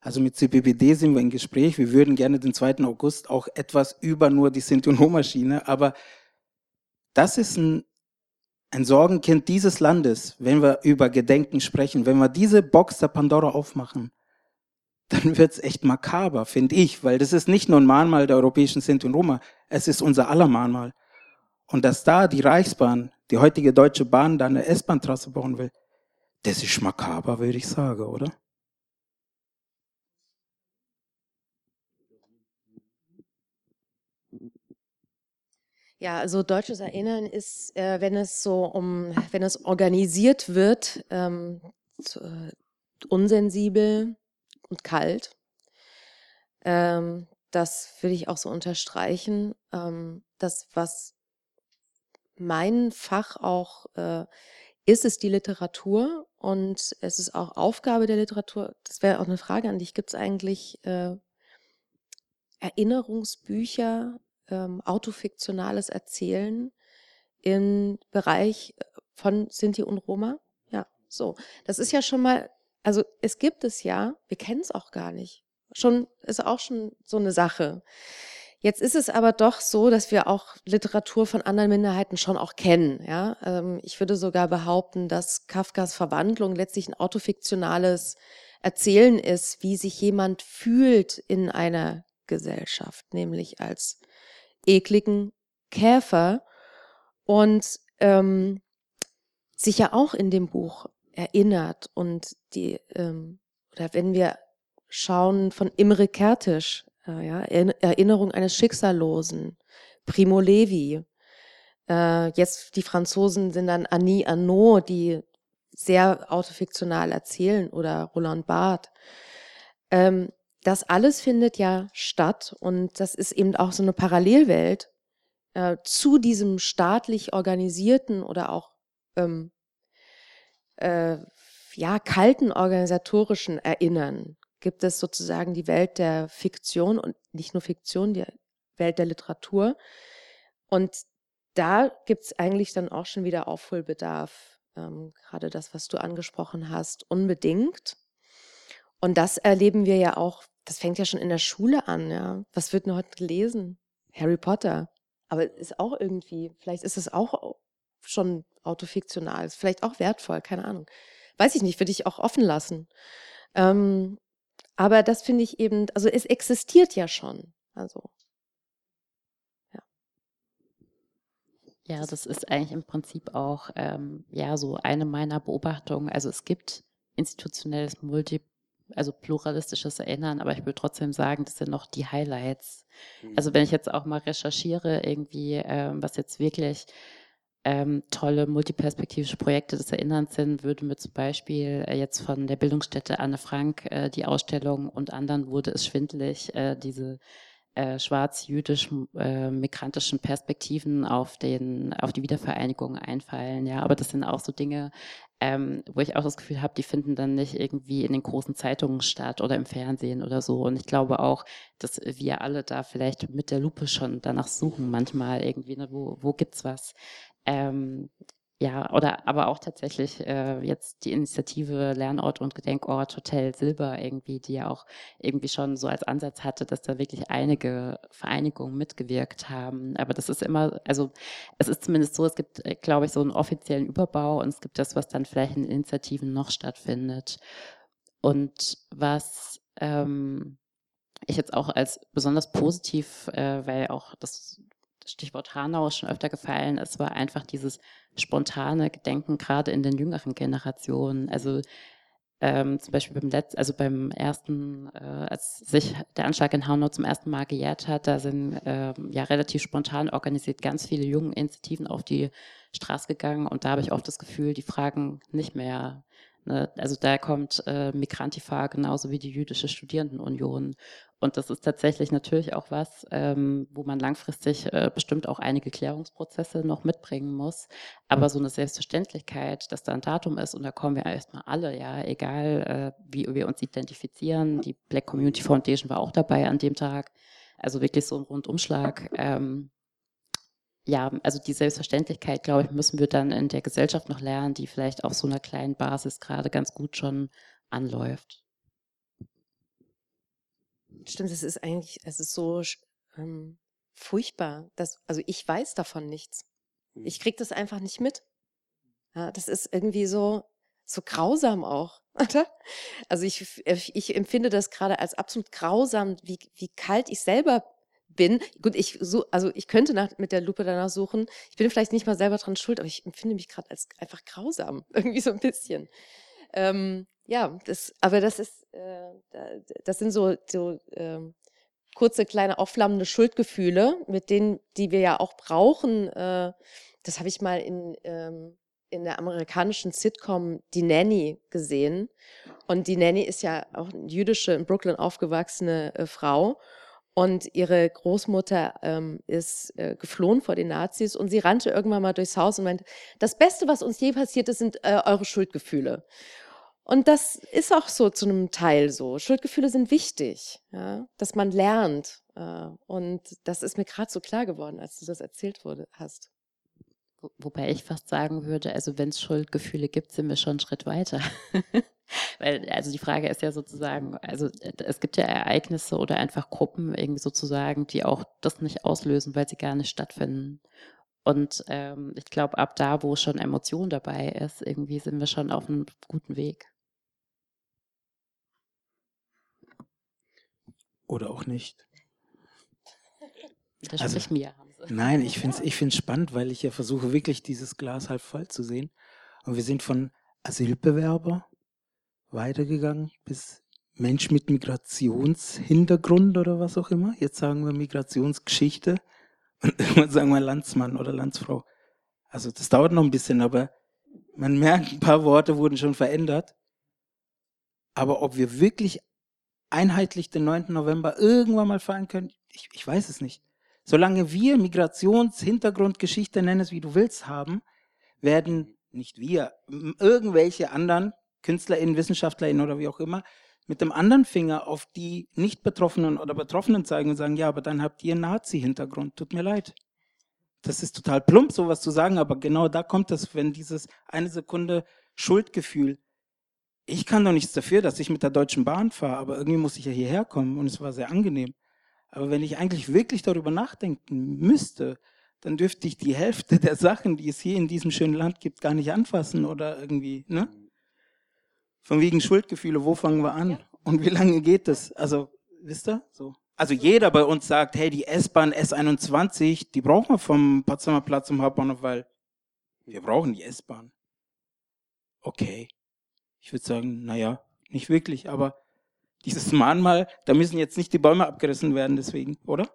Also mit CPPD sind wir im Gespräch. Wir würden gerne den 2. August auch etwas über nur die Sinti- und Roma-Schiene, aber das ist ein, ein Sorgenkind dieses Landes, wenn wir über Gedenken sprechen. Wenn wir diese Box der Pandora aufmachen, dann wird's echt makaber, finde ich, weil das ist nicht nur ein Mahnmal der europäischen Sinti und Roma, es ist unser aller Mahnmal. Und dass da die Reichsbahn, die heutige Deutsche Bahn, da eine S-Bahn-Trasse bauen will, das ist makaber, würde ich sagen, oder? Ja, also deutsches Erinnern ist, äh, wenn es so um, wenn es organisiert wird, ähm, zu, äh, unsensibel und kalt. Ähm, das würde ich auch so unterstreichen. Ähm, das, was mein Fach auch äh, ist, ist die Literatur und es ist auch Aufgabe der Literatur. Das wäre auch eine Frage an dich. Gibt es eigentlich äh, Erinnerungsbücher ähm, autofiktionales Erzählen im Bereich äh, von Sinti und Roma. Ja, so. Das ist ja schon mal, also es gibt es ja, wir kennen es auch gar nicht. Schon, ist auch schon so eine Sache. Jetzt ist es aber doch so, dass wir auch Literatur von anderen Minderheiten schon auch kennen. Ja? Ähm, ich würde sogar behaupten, dass Kafkas Verwandlung letztlich ein autofiktionales Erzählen ist, wie sich jemand fühlt in einer Gesellschaft, nämlich als ekligen Käfer und ähm, sich ja auch in dem Buch erinnert und die ähm, oder wenn wir schauen von Imre Kertisch, äh, ja, Erinnerung eines Schicksallosen, Primo Levi, äh, jetzt die Franzosen sind dann Annie Arnaud, die sehr autofiktional erzählen oder Roland Barthes. Ähm, das alles findet ja statt und das ist eben auch so eine Parallelwelt äh, zu diesem staatlich organisierten oder auch ähm, äh, ja kalten organisatorischen Erinnern gibt es sozusagen die Welt der Fiktion und nicht nur Fiktion, die Welt der Literatur. Und da gibt es eigentlich dann auch schon wieder Aufholbedarf, ähm, gerade das, was du angesprochen hast, unbedingt. Und das erleben wir ja auch das fängt ja schon in der Schule an, ja. Was wird denn heute gelesen? Harry Potter. Aber ist auch irgendwie, vielleicht ist es auch schon autofiktional, ist vielleicht auch wertvoll, keine Ahnung. Weiß ich nicht, würde ich auch offen lassen. Ähm, aber das finde ich eben, also es existiert ja schon. Also, ja. Ja, das ist eigentlich im Prinzip auch ähm, ja so eine meiner Beobachtungen. Also es gibt institutionelles Multi also pluralistisches Erinnern, aber ich würde trotzdem sagen, das sind noch die Highlights. Also wenn ich jetzt auch mal recherchiere, irgendwie, ähm, was jetzt wirklich ähm, tolle multiperspektivische Projekte des Erinnerns sind, würde mir zum Beispiel äh, jetzt von der Bildungsstätte Anne Frank äh, die Ausstellung und anderen wurde es schwindelig, äh, diese äh, schwarz-jüdisch äh, migrantischen Perspektiven auf den auf die Wiedervereinigung einfallen. Ja, aber das sind auch so Dinge, ähm, wo ich auch das Gefühl habe, die finden dann nicht irgendwie in den großen Zeitungen statt oder im Fernsehen oder so. Und ich glaube auch, dass wir alle da vielleicht mit der Lupe schon danach suchen, manchmal irgendwie, ne, wo, wo gibt's was. Ähm, ja, oder aber auch tatsächlich äh, jetzt die Initiative Lernort und Gedenkort Hotel Silber irgendwie, die ja auch irgendwie schon so als Ansatz hatte, dass da wirklich einige Vereinigungen mitgewirkt haben. Aber das ist immer, also es ist zumindest so, es gibt, äh, glaube ich, so einen offiziellen Überbau und es gibt das, was dann vielleicht in Initiativen noch stattfindet. Und was ähm, ich jetzt auch als besonders positiv, äh, weil auch das Stichwort Hanau schon öfter gefallen ist, war einfach dieses spontane Gedenken, gerade in den jüngeren Generationen. Also ähm, zum Beispiel beim letzten, also beim ersten, äh, als sich der Anschlag in Hanau zum ersten Mal gejährt hat, da sind äh, ja relativ spontan organisiert ganz viele jungen Initiativen auf die Straße gegangen und da habe ich oft das Gefühl, die fragen nicht mehr Ne? Also da kommt äh, Migrantifa genauso wie die jüdische Studierendenunion. Und das ist tatsächlich natürlich auch was, ähm, wo man langfristig äh, bestimmt auch einige Klärungsprozesse noch mitbringen muss. Aber so eine Selbstverständlichkeit, dass da ein Datum ist und da kommen wir erstmal alle, ja, egal äh, wie wir uns identifizieren. Die Black Community Foundation war auch dabei an dem Tag. Also wirklich so ein Rundumschlag. Ähm, ja, also die Selbstverständlichkeit, glaube ich, müssen wir dann in der Gesellschaft noch lernen, die vielleicht auf so einer kleinen Basis gerade ganz gut schon anläuft. Stimmt, es ist eigentlich, es ist so ähm, furchtbar. Dass, also ich weiß davon nichts. Ich kriege das einfach nicht mit. Ja, das ist irgendwie so, so grausam auch. Oder? Also ich, ich empfinde das gerade als absolut grausam, wie, wie kalt ich selber bin. Gut, ich so, also ich könnte nach, mit der Lupe danach suchen. Ich bin vielleicht nicht mal selber dran schuld, aber ich empfinde mich gerade als einfach grausam, irgendwie so ein bisschen. Ähm, ja, das, aber das ist, äh, das sind so, so ähm, kurze kleine aufflammende Schuldgefühle, mit denen, die wir ja auch brauchen. Äh, das habe ich mal in ähm, in der amerikanischen Sitcom Die Nanny gesehen. Und die Nanny ist ja auch eine jüdische, in Brooklyn aufgewachsene äh, Frau. Und ihre Großmutter ähm, ist äh, geflohen vor den Nazis und sie rannte irgendwann mal durchs Haus und meinte, das Beste, was uns je passiert ist, sind äh, eure Schuldgefühle. Und das ist auch so zu einem Teil so. Schuldgefühle sind wichtig, ja? dass man lernt. Äh, und das ist mir gerade so klar geworden, als du das erzählt wurde, hast. Wobei ich fast sagen würde, also wenn es Schuldgefühle gibt, sind wir schon einen Schritt weiter. Weil, also die Frage ist ja sozusagen, also äh, es gibt ja Ereignisse oder einfach Gruppen irgendwie sozusagen, die auch das nicht auslösen, weil sie gar nicht stattfinden. Und ähm, ich glaube, ab da, wo schon Emotion dabei ist, irgendwie sind wir schon auf einem guten Weg. Oder auch nicht. Das also, mir. Nein, ich finde es ich find's spannend, weil ich ja versuche, wirklich dieses Glas halb voll zu sehen. Und wir sind von Asylbewerber weitergegangen bis Mensch mit Migrationshintergrund oder was auch immer. Jetzt sagen wir Migrationsgeschichte und irgendwann sagen wir Landsmann oder Landsfrau. Also das dauert noch ein bisschen, aber man merkt, ein paar Worte wurden schon verändert. Aber ob wir wirklich einheitlich den 9. November irgendwann mal feiern können, ich, ich weiß es nicht. Solange wir Migrationshintergrundgeschichte, nenn es wie du willst, haben, werden nicht wir, irgendwelche anderen KünstlerInnen, WissenschaftlerInnen oder wie auch immer, mit dem anderen Finger auf die Nicht-Betroffenen oder Betroffenen zeigen und sagen, ja, aber dann habt ihr einen Nazi-Hintergrund, tut mir leid. Das ist total plump, sowas zu sagen, aber genau da kommt es, wenn dieses eine Sekunde Schuldgefühl, ich kann doch nichts dafür, dass ich mit der Deutschen Bahn fahre, aber irgendwie muss ich ja hierher kommen und es war sehr angenehm. Aber wenn ich eigentlich wirklich darüber nachdenken müsste, dann dürfte ich die Hälfte der Sachen, die es hier in diesem schönen Land gibt, gar nicht anfassen oder irgendwie, ne? Von wegen Schuldgefühle, wo fangen wir an? Und wie lange geht das? Also, wisst ihr? So. Also jeder bei uns sagt, hey, die S-Bahn S21, die brauchen wir vom Potsdamer Platz zum Hauptbahnhof, weil wir brauchen die S-Bahn. Okay. Ich würde sagen, naja, nicht wirklich, aber dieses Mahnmal, da müssen jetzt nicht die Bäume abgerissen werden deswegen, oder?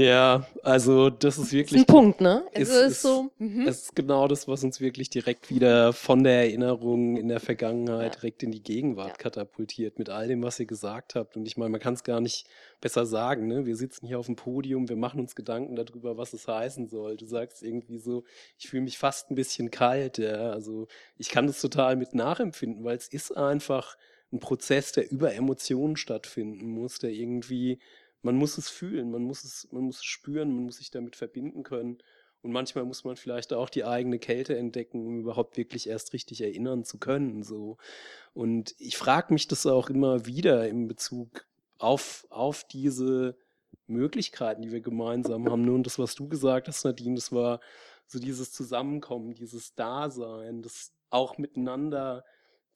Ja, also das ist wirklich. Das ist ein Punkt, ne? Also ist, ist so. Mhm. Es ist genau das, was uns wirklich direkt wieder von der Erinnerung in der Vergangenheit ja. direkt in die Gegenwart ja. katapultiert mit all dem, was ihr gesagt habt. Und ich meine, man kann es gar nicht besser sagen. Ne? Wir sitzen hier auf dem Podium, wir machen uns Gedanken darüber, was es heißen soll. Du sagst irgendwie so, ich fühle mich fast ein bisschen kalt. Ja? Also ich kann das total mit nachempfinden, weil es ist einfach ein Prozess, der über Emotionen stattfinden muss, der irgendwie man muss es fühlen, man muss es, man muss es spüren, man muss sich damit verbinden können. Und manchmal muss man vielleicht auch die eigene Kälte entdecken, um überhaupt wirklich erst richtig erinnern zu können. So. Und ich frage mich das auch immer wieder in Bezug auf, auf diese Möglichkeiten, die wir gemeinsam haben. Und das, was du gesagt hast, Nadine, das war so dieses Zusammenkommen, dieses Dasein, das auch miteinander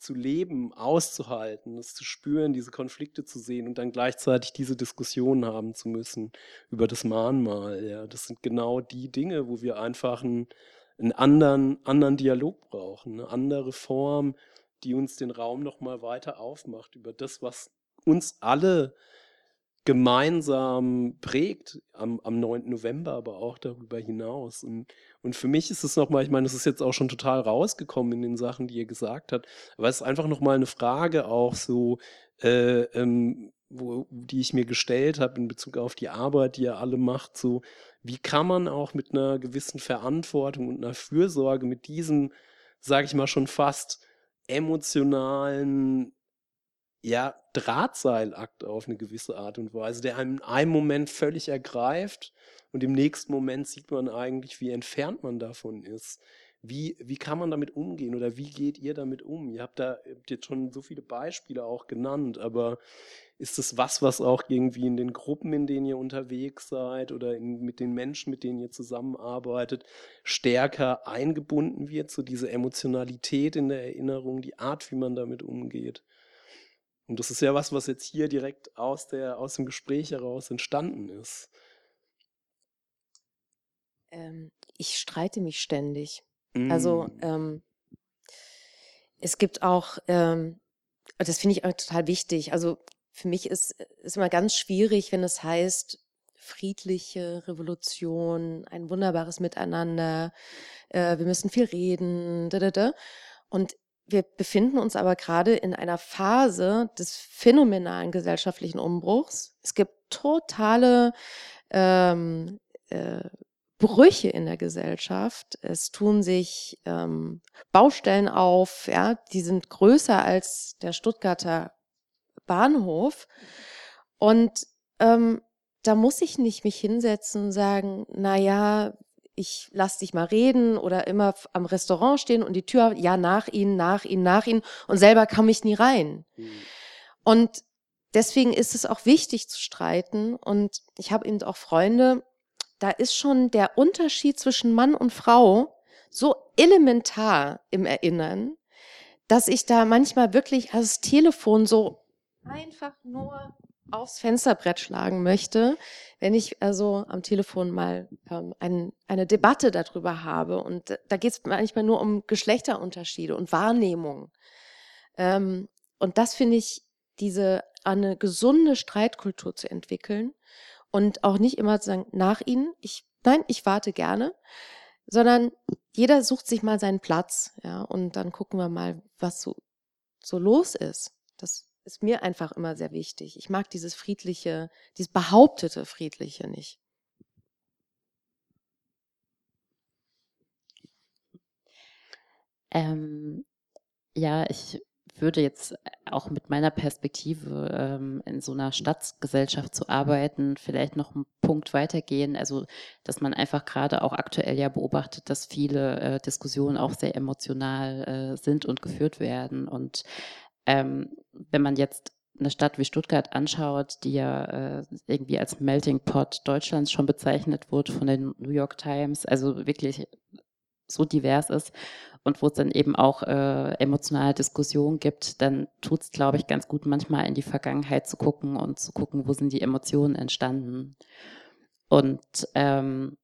zu leben, auszuhalten, es zu spüren, diese Konflikte zu sehen und dann gleichzeitig diese Diskussionen haben zu müssen über das Mahnmal. Ja, das sind genau die Dinge, wo wir einfach einen, einen anderen, anderen Dialog brauchen, eine andere Form, die uns den Raum noch mal weiter aufmacht über das, was uns alle gemeinsam prägt am, am 9. November, aber auch darüber hinaus. Und, und für mich ist es nochmal, ich meine, es ist jetzt auch schon total rausgekommen in den Sachen, die ihr gesagt habt, aber es ist einfach nochmal eine Frage auch so, äh, ähm, wo, die ich mir gestellt habe in Bezug auf die Arbeit, die ihr alle macht, so, wie kann man auch mit einer gewissen Verantwortung und einer Fürsorge mit diesem, sage ich mal, schon fast emotionalen ja, Drahtseilakt auf eine gewisse Art und Weise, der einem in einem Moment völlig ergreift und im nächsten Moment sieht man eigentlich, wie entfernt man davon ist. Wie, wie kann man damit umgehen oder wie geht ihr damit um? Ihr habt da habt jetzt schon so viele Beispiele auch genannt, aber ist es was, was auch irgendwie in den Gruppen, in denen ihr unterwegs seid oder in, mit den Menschen, mit denen ihr zusammenarbeitet, stärker eingebunden wird, so diese Emotionalität in der Erinnerung, die Art, wie man damit umgeht? Und das ist ja was, was jetzt hier direkt aus, der, aus dem Gespräch heraus entstanden ist. Ähm, ich streite mich ständig. Also, mm. Also ähm, es gibt auch, ähm, das finde ich auch total wichtig. Also für mich ist es immer ganz schwierig, wenn es heißt, friedliche Revolution, ein wunderbares Miteinander, äh, wir müssen viel reden, da, da, da. Und wir befinden uns aber gerade in einer Phase des phänomenalen gesellschaftlichen Umbruchs. Es gibt totale ähm, äh, Brüche in der Gesellschaft. Es tun sich ähm, Baustellen auf, ja, die sind größer als der Stuttgarter Bahnhof. Und ähm, da muss ich nicht mich hinsetzen und sagen, na ja, ich lass dich mal reden oder immer am Restaurant stehen und die Tür, ja, nach ihnen, nach ihnen, nach ihnen und selber kam ich nie rein. Mhm. Und deswegen ist es auch wichtig zu streiten und ich habe eben auch Freunde, da ist schon der Unterschied zwischen Mann und Frau so elementar im Erinnern, dass ich da manchmal wirklich als Telefon so einfach nur aufs Fensterbrett schlagen möchte, wenn ich also am Telefon mal ähm, ein, eine Debatte darüber habe. Und da geht es manchmal nur um Geschlechterunterschiede und Wahrnehmung. Ähm, und das finde ich, diese eine gesunde Streitkultur zu entwickeln und auch nicht immer zu sagen, nach ihnen, ich, nein, ich warte gerne, sondern jeder sucht sich mal seinen Platz, ja, und dann gucken wir mal, was so, so los ist. Das ist mir einfach immer sehr wichtig. Ich mag dieses friedliche, dieses behauptete Friedliche nicht. Ähm, ja, ich würde jetzt auch mit meiner Perspektive ähm, in so einer Stadtgesellschaft zu arbeiten, vielleicht noch einen Punkt weitergehen. Also, dass man einfach gerade auch aktuell ja beobachtet, dass viele äh, Diskussionen auch sehr emotional äh, sind und geführt werden. Und ähm, wenn man jetzt eine Stadt wie Stuttgart anschaut, die ja äh, irgendwie als Melting Pot Deutschlands schon bezeichnet wurde von den New York Times, also wirklich so divers ist und wo es dann eben auch äh, emotionale Diskussionen gibt, dann tut es, glaube ich, ganz gut, manchmal in die Vergangenheit zu gucken und zu gucken, wo sind die Emotionen entstanden. Und ähm,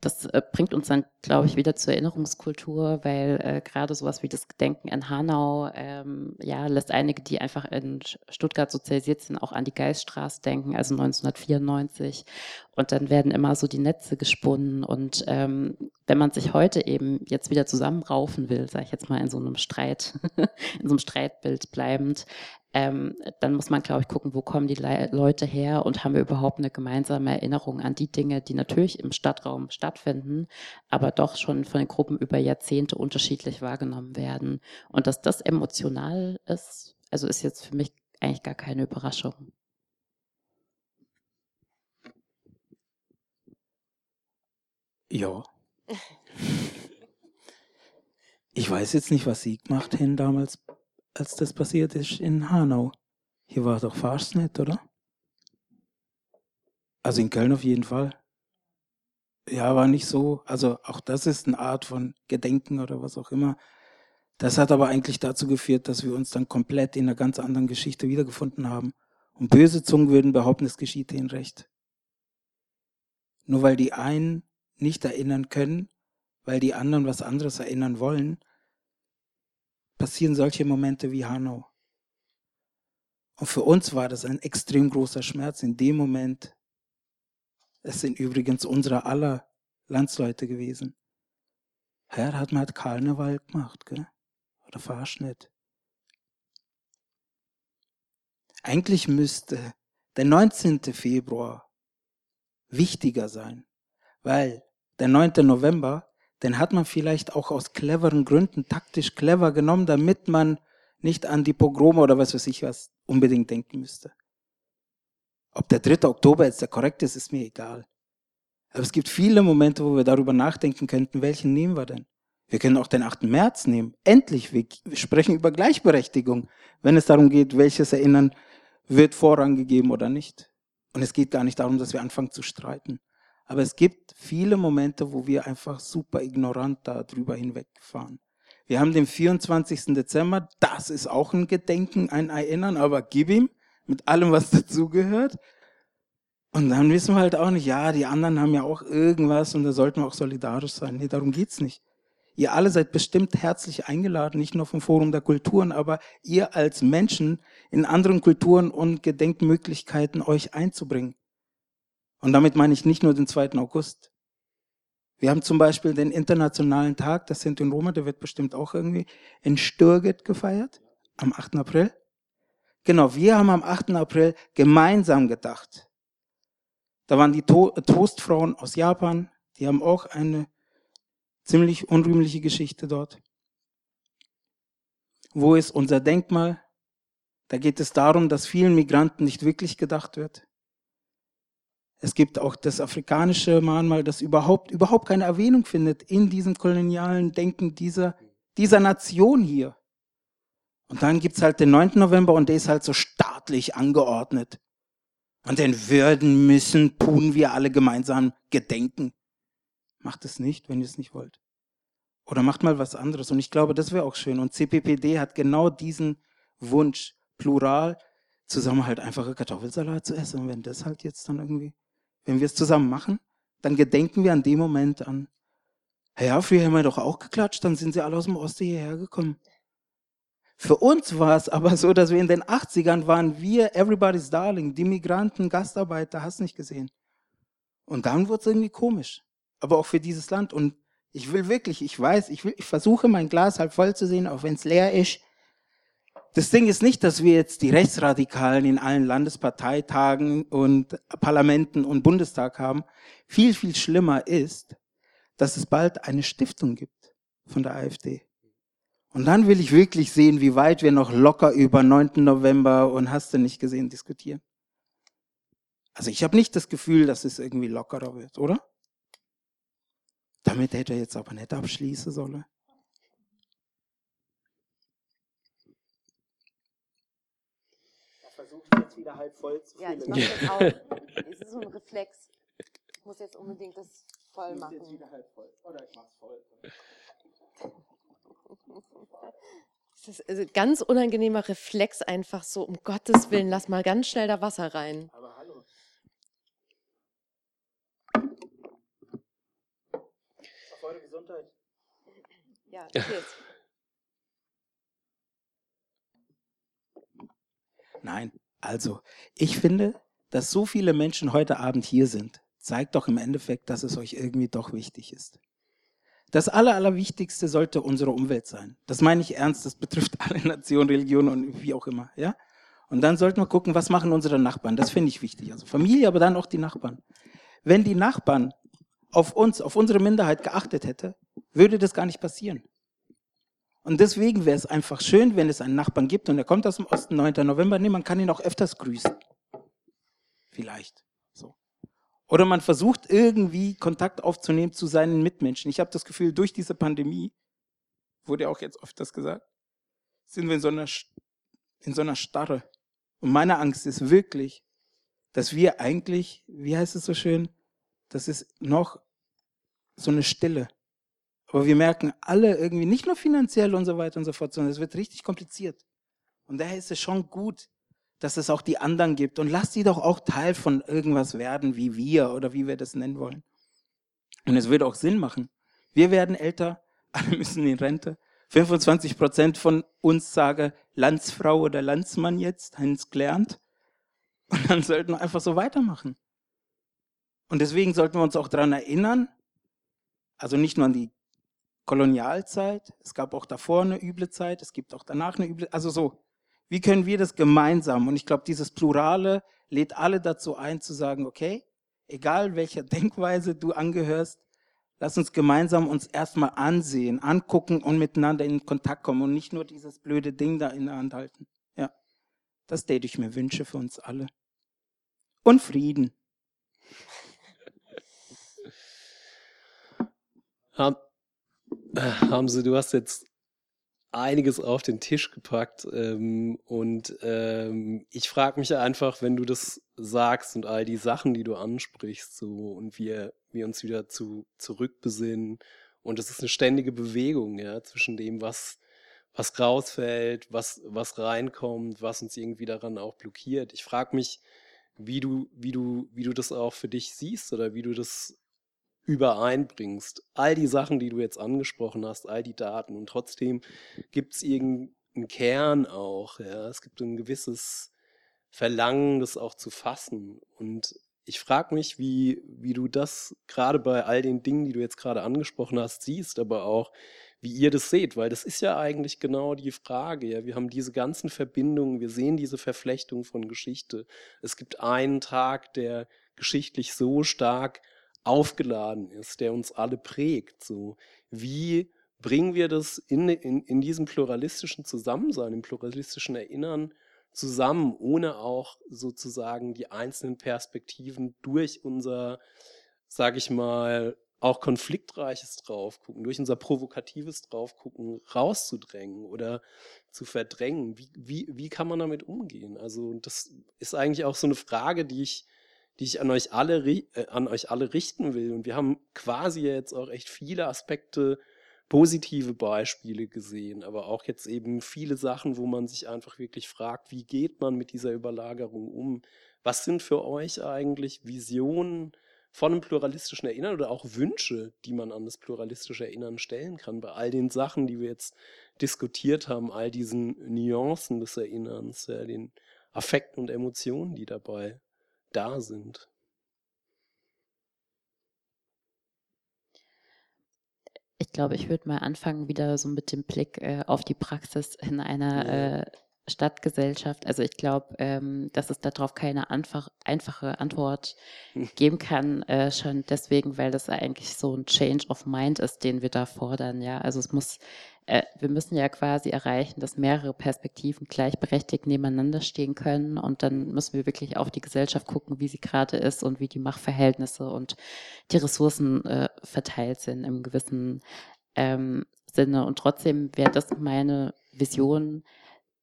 das äh, bringt uns dann, glaube ich, wieder zur Erinnerungskultur, weil äh, gerade sowas wie das Gedenken in Hanau, ähm, ja, lässt einige, die einfach in Stuttgart sozialisiert sind, auch an die Geiststraße denken, also 1994. Und dann werden immer so die Netze gesponnen. Und ähm, wenn man sich heute eben jetzt wieder zusammenraufen will, sage ich jetzt mal in so einem Streit, in so einem Streitbild bleibend, ähm, dann muss man, glaube ich, gucken, wo kommen die Le Leute her und haben wir überhaupt eine gemeinsame Erinnerung an die Dinge, die natürlich im Stadtraum stattfinden, aber doch schon von den Gruppen über Jahrzehnte unterschiedlich wahrgenommen werden. Und dass das emotional ist, also ist jetzt für mich eigentlich gar keine Überraschung. Ja. Ich weiß jetzt nicht, was Sie gemacht haben damals als das passiert ist in Hanau. Hier war doch Fastnet, oder? Also in Köln auf jeden Fall. Ja, war nicht so. Also auch das ist eine Art von Gedenken oder was auch immer. Das hat aber eigentlich dazu geführt, dass wir uns dann komplett in einer ganz anderen Geschichte wiedergefunden haben. Und böse Zungen würden behaupten, es geschieht ihnen recht. Nur weil die einen nicht erinnern können, weil die anderen was anderes erinnern wollen, passieren solche Momente wie Hanau. Und für uns war das ein extrem großer Schmerz in dem Moment. Es sind übrigens unsere aller Landsleute gewesen. Herr hat mal Karneval gemacht, gell? oder Fahrschnitt. Eigentlich müsste der 19. Februar wichtiger sein, weil der 9. November den hat man vielleicht auch aus cleveren Gründen taktisch clever genommen, damit man nicht an die Pogrome oder was weiß ich was unbedingt denken müsste. Ob der 3. Oktober jetzt der korrekte ist, ist mir egal. Aber es gibt viele Momente, wo wir darüber nachdenken könnten, welchen nehmen wir denn? Wir können auch den 8. März nehmen. Endlich, wir sprechen über Gleichberechtigung, wenn es darum geht, welches Erinnern wird Vorrang gegeben oder nicht. Und es geht gar nicht darum, dass wir anfangen zu streiten. Aber es gibt viele Momente, wo wir einfach super ignorant darüber hinwegfahren. Wir haben den 24. Dezember, das ist auch ein Gedenken, ein Erinnern, aber gib ihm mit allem, was dazugehört. Und dann wissen wir halt auch nicht, ja, die anderen haben ja auch irgendwas und da sollten wir auch solidarisch sein. Nee, darum geht's nicht. Ihr alle seid bestimmt herzlich eingeladen, nicht nur vom Forum der Kulturen, aber ihr als Menschen in anderen Kulturen und Gedenkmöglichkeiten euch einzubringen. Und damit meine ich nicht nur den 2. August. Wir haben zum Beispiel den Internationalen Tag, das sind in Roma, der wird bestimmt auch irgendwie in Stürget gefeiert, am 8. April. Genau, wir haben am 8. April gemeinsam gedacht. Da waren die to Toastfrauen aus Japan, die haben auch eine ziemlich unrühmliche Geschichte dort. Wo ist unser Denkmal? Da geht es darum, dass vielen Migranten nicht wirklich gedacht wird. Es gibt auch das afrikanische Mahnmal, das überhaupt, überhaupt keine Erwähnung findet in diesem kolonialen Denken dieser, dieser Nation hier. Und dann gibt's halt den 9. November und der ist halt so staatlich angeordnet. Und den würden müssen, tun wir alle gemeinsam gedenken. Macht es nicht, wenn ihr es nicht wollt. Oder macht mal was anderes. Und ich glaube, das wäre auch schön. Und CPPD hat genau diesen Wunsch, plural, zusammen halt einfache Kartoffelsalat zu essen. Und wenn das halt jetzt dann irgendwie wenn wir es zusammen machen, dann gedenken wir an dem Moment an, ja, früher haben wir doch auch geklatscht, dann sind sie alle aus dem Osten hierher gekommen. Für uns war es aber so, dass wir in den 80ern waren wir Everybody's Darling, die Migranten, Gastarbeiter, hast nicht gesehen. Und dann wurde es irgendwie komisch. Aber auch für dieses Land. Und ich will wirklich, ich weiß, ich, will, ich versuche mein Glas halb voll zu sehen, auch wenn es leer ist das Ding ist nicht, dass wir jetzt die Rechtsradikalen in allen Landesparteitagen und Parlamenten und Bundestag haben. Viel, viel schlimmer ist, dass es bald eine Stiftung gibt von der AfD. Und dann will ich wirklich sehen, wie weit wir noch locker über 9. November und hast du nicht gesehen diskutieren. Also ich habe nicht das Gefühl, dass es irgendwie lockerer wird, oder? Damit hätte er jetzt aber nicht abschließen sollen. jetzt wieder halb voll zu Ja, ich mache das auch. Es ist so ein Reflex. Ich muss jetzt unbedingt das voll machen. Jetzt wieder halb voll. Oder ich mach's voll. Das ist also ganz unangenehmer Reflex, einfach so, um Gottes Willen, lass mal ganz schnell da Wasser rein. Aber hallo. Eure Gesundheit. Ja, jetzt. Nein, also ich finde, dass so viele Menschen heute Abend hier sind, zeigt doch im Endeffekt, dass es euch irgendwie doch wichtig ist. Das Aller, Allerwichtigste sollte unsere Umwelt sein. Das meine ich ernst, das betrifft alle Nationen, Religionen und wie auch immer. Ja? Und dann sollten wir gucken, was machen unsere Nachbarn. Das finde ich wichtig. Also Familie, aber dann auch die Nachbarn. Wenn die Nachbarn auf uns, auf unsere Minderheit geachtet hätte, würde das gar nicht passieren. Und deswegen wäre es einfach schön, wenn es einen Nachbarn gibt und er kommt aus dem Osten, 9. November, nee, man kann ihn auch öfters grüßen. Vielleicht. So. Oder man versucht irgendwie Kontakt aufzunehmen zu seinen Mitmenschen. Ich habe das Gefühl, durch diese Pandemie, wurde auch jetzt oft das gesagt, sind wir in so einer, in so einer Starre. Und meine Angst ist wirklich, dass wir eigentlich, wie heißt es so schön, das ist noch so eine Stille. Aber wir merken alle irgendwie, nicht nur finanziell und so weiter und so fort, sondern es wird richtig kompliziert. Und daher ist es schon gut, dass es auch die anderen gibt. Und lass die doch auch Teil von irgendwas werden, wie wir oder wie wir das nennen wollen. Und es würde auch Sinn machen. Wir werden älter, alle müssen in Rente. 25 Prozent von uns sagen Landsfrau oder Landsmann jetzt, haben es gelernt. Und dann sollten wir einfach so weitermachen. Und deswegen sollten wir uns auch daran erinnern, also nicht nur an die Kolonialzeit, es gab auch davor eine üble Zeit, es gibt auch danach eine üble, also so, wie können wir das gemeinsam? Und ich glaube, dieses Plurale lädt alle dazu ein, zu sagen, okay, egal welcher Denkweise du angehörst, lass uns gemeinsam uns erstmal ansehen, angucken und miteinander in Kontakt kommen und nicht nur dieses blöde Ding da in der Hand halten. Ja, das, täte ich mir wünsche für uns alle. Und Frieden. Hamse, du hast jetzt einiges auf den Tisch gepackt ähm, und ähm, ich frage mich einfach, wenn du das sagst und all die Sachen, die du ansprichst, so und wir, wir uns wieder zu zurückbesinnen und es ist eine ständige Bewegung, ja, zwischen dem, was was rausfällt, was was reinkommt, was uns irgendwie daran auch blockiert. Ich frage mich, wie du wie du wie du das auch für dich siehst oder wie du das übereinbringst. All die Sachen, die du jetzt angesprochen hast, all die Daten. Und trotzdem gibt es irgendeinen Kern auch. Ja? Es gibt ein gewisses Verlangen, das auch zu fassen. Und ich frage mich, wie, wie du das gerade bei all den Dingen, die du jetzt gerade angesprochen hast, siehst, aber auch, wie ihr das seht, weil das ist ja eigentlich genau die Frage. Ja? Wir haben diese ganzen Verbindungen, wir sehen diese Verflechtung von Geschichte. Es gibt einen Tag, der geschichtlich so stark aufgeladen ist, der uns alle prägt. So, wie bringen wir das in, in, in diesem pluralistischen Zusammensein, im pluralistischen Erinnern zusammen, ohne auch sozusagen die einzelnen Perspektiven durch unser, sage ich mal, auch konfliktreiches Draufgucken, durch unser provokatives Draufgucken rauszudrängen oder zu verdrängen. Wie, wie, wie kann man damit umgehen? Also das ist eigentlich auch so eine Frage, die ich die ich an euch alle, äh, an euch alle richten will. Und wir haben quasi jetzt auch echt viele Aspekte, positive Beispiele gesehen, aber auch jetzt eben viele Sachen, wo man sich einfach wirklich fragt, wie geht man mit dieser Überlagerung um? Was sind für euch eigentlich Visionen von einem pluralistischen Erinnern oder auch Wünsche, die man an das pluralistische Erinnern stellen kann, bei all den Sachen, die wir jetzt diskutiert haben, all diesen Nuancen des Erinnerns, ja, den Affekten und Emotionen, die dabei da sind. Ich glaube, ich würde mal anfangen wieder so mit dem Blick äh, auf die Praxis in einer ja. äh, Stadtgesellschaft. Also ich glaube, ähm, dass es darauf keine einfach, einfache Antwort geben kann, äh, schon deswegen, weil das eigentlich so ein Change of Mind ist, den wir da fordern. Ja, also es muss, äh, wir müssen ja quasi erreichen, dass mehrere Perspektiven gleichberechtigt nebeneinander stehen können und dann müssen wir wirklich auf die Gesellschaft gucken, wie sie gerade ist und wie die Machtverhältnisse und die Ressourcen äh, verteilt sind im gewissen ähm, Sinne. Und trotzdem wäre das meine Vision,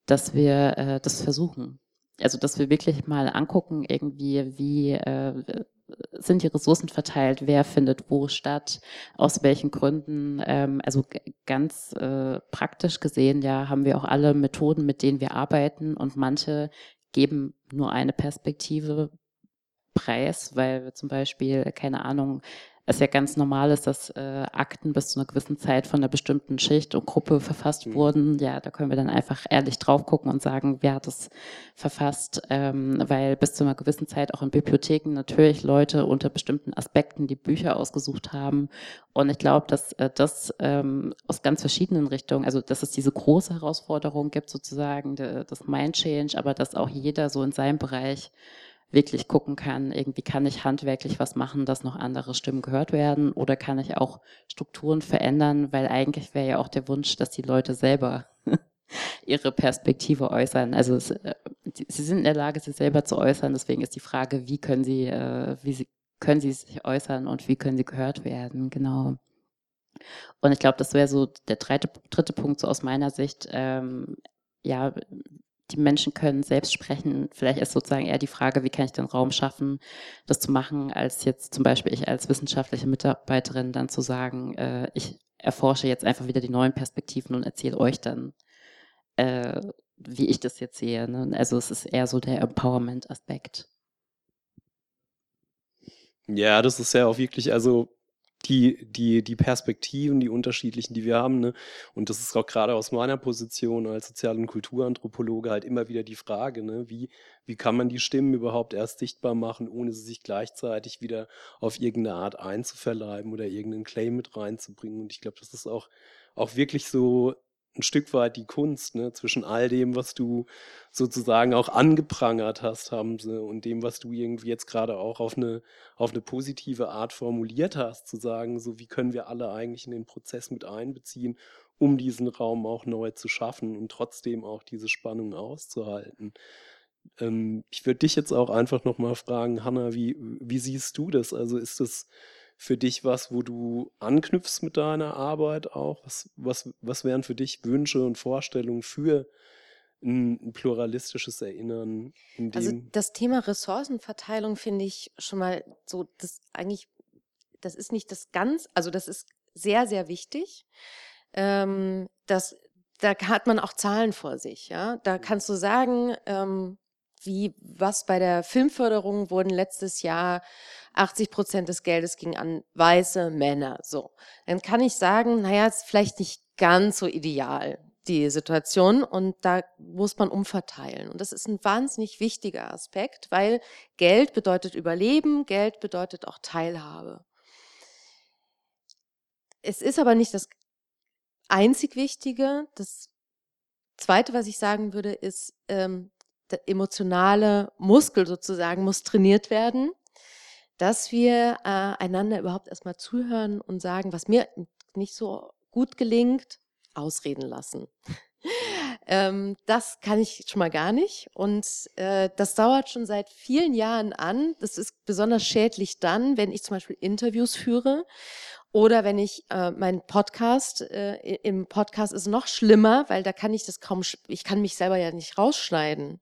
dass wir äh, das versuchen. Also, dass wir wirklich mal angucken, irgendwie, wie äh, sind die Ressourcen verteilt, wer findet wo statt, aus welchen Gründen. Ähm, also ganz äh, praktisch gesehen, ja, haben wir auch alle Methoden, mit denen wir arbeiten. Und manche geben nur eine Perspektive preis, weil wir zum Beispiel, keine Ahnung, es ja ganz normal ist, dass äh, Akten bis zu einer gewissen Zeit von einer bestimmten Schicht und Gruppe verfasst mhm. wurden. Ja, da können wir dann einfach ehrlich drauf gucken und sagen, wer hat es verfasst, ähm, weil bis zu einer gewissen Zeit auch in Bibliotheken natürlich Leute unter bestimmten Aspekten die Bücher ausgesucht haben. Und ich glaube, dass äh, das ähm, aus ganz verschiedenen Richtungen, also dass es diese große Herausforderung gibt, sozusagen, de, das Mind Change, aber dass auch jeder so in seinem Bereich wirklich gucken kann, irgendwie kann ich handwerklich was machen, dass noch andere Stimmen gehört werden oder kann ich auch Strukturen verändern, weil eigentlich wäre ja auch der Wunsch, dass die Leute selber ihre Perspektive äußern. Also es, äh, sie sind in der Lage, sich selber zu äußern. Deswegen ist die Frage, wie können sie, äh, wie sie, können sie sich äußern und wie können sie gehört werden? Genau. Und ich glaube, das wäre so der dritte, dritte Punkt so aus meiner Sicht. Ähm, ja, die Menschen können selbst sprechen. Vielleicht ist sozusagen eher die Frage, wie kann ich den Raum schaffen, das zu machen, als jetzt zum Beispiel ich als wissenschaftliche Mitarbeiterin dann zu sagen, äh, ich erforsche jetzt einfach wieder die neuen Perspektiven und erzähle euch dann, äh, wie ich das jetzt sehe. Ne? Also es ist eher so der Empowerment-Aspekt. Ja, das ist ja auch wirklich, also die, die, die Perspektiven, die unterschiedlichen, die wir haben. Ne? Und das ist auch gerade aus meiner Position als Sozial- und Kulturanthropologe halt immer wieder die Frage, ne? wie, wie kann man die Stimmen überhaupt erst sichtbar machen, ohne sie sich gleichzeitig wieder auf irgendeine Art einzuverleiben oder irgendeinen Claim mit reinzubringen. Und ich glaube, das ist auch, auch wirklich so ein Stück weit die Kunst, ne, zwischen all dem, was du sozusagen auch angeprangert hast, haben sie, und dem, was du irgendwie jetzt gerade auch auf eine, auf eine positive Art formuliert hast, zu sagen, so wie können wir alle eigentlich in den Prozess mit einbeziehen, um diesen Raum auch neu zu schaffen und trotzdem auch diese Spannung auszuhalten. Ähm, ich würde dich jetzt auch einfach nochmal fragen, Hanna, wie, wie siehst du das? Also ist das für dich was, wo du anknüpfst mit deiner Arbeit auch? Was, was, was wären für dich Wünsche und Vorstellungen für ein pluralistisches Erinnern? also das Thema Ressourcenverteilung finde ich schon mal so, das eigentlich, das ist nicht das ganz, also das ist sehr, sehr wichtig. Ähm, das, da hat man auch Zahlen vor sich, ja. Da kannst du sagen, ähm, wie was bei der Filmförderung wurden letztes Jahr 80 Prozent des Geldes ging an weiße Männer. So, dann kann ich sagen, naja, ist vielleicht nicht ganz so ideal die Situation und da muss man umverteilen. Und das ist ein wahnsinnig wichtiger Aspekt, weil Geld bedeutet Überleben, Geld bedeutet auch Teilhabe. Es ist aber nicht das einzig Wichtige. Das Zweite, was ich sagen würde, ist, ähm, der emotionale Muskel sozusagen muss trainiert werden dass wir äh, einander überhaupt erstmal zuhören und sagen, was mir nicht so gut gelingt, ausreden lassen. Ähm, das kann ich schon mal gar nicht. Und äh, das dauert schon seit vielen Jahren an. Das ist besonders schädlich dann, wenn ich zum Beispiel Interviews führe oder wenn ich äh, meinen Podcast, äh, im Podcast ist noch schlimmer, weil da kann ich das kaum, ich kann mich selber ja nicht rausschneiden.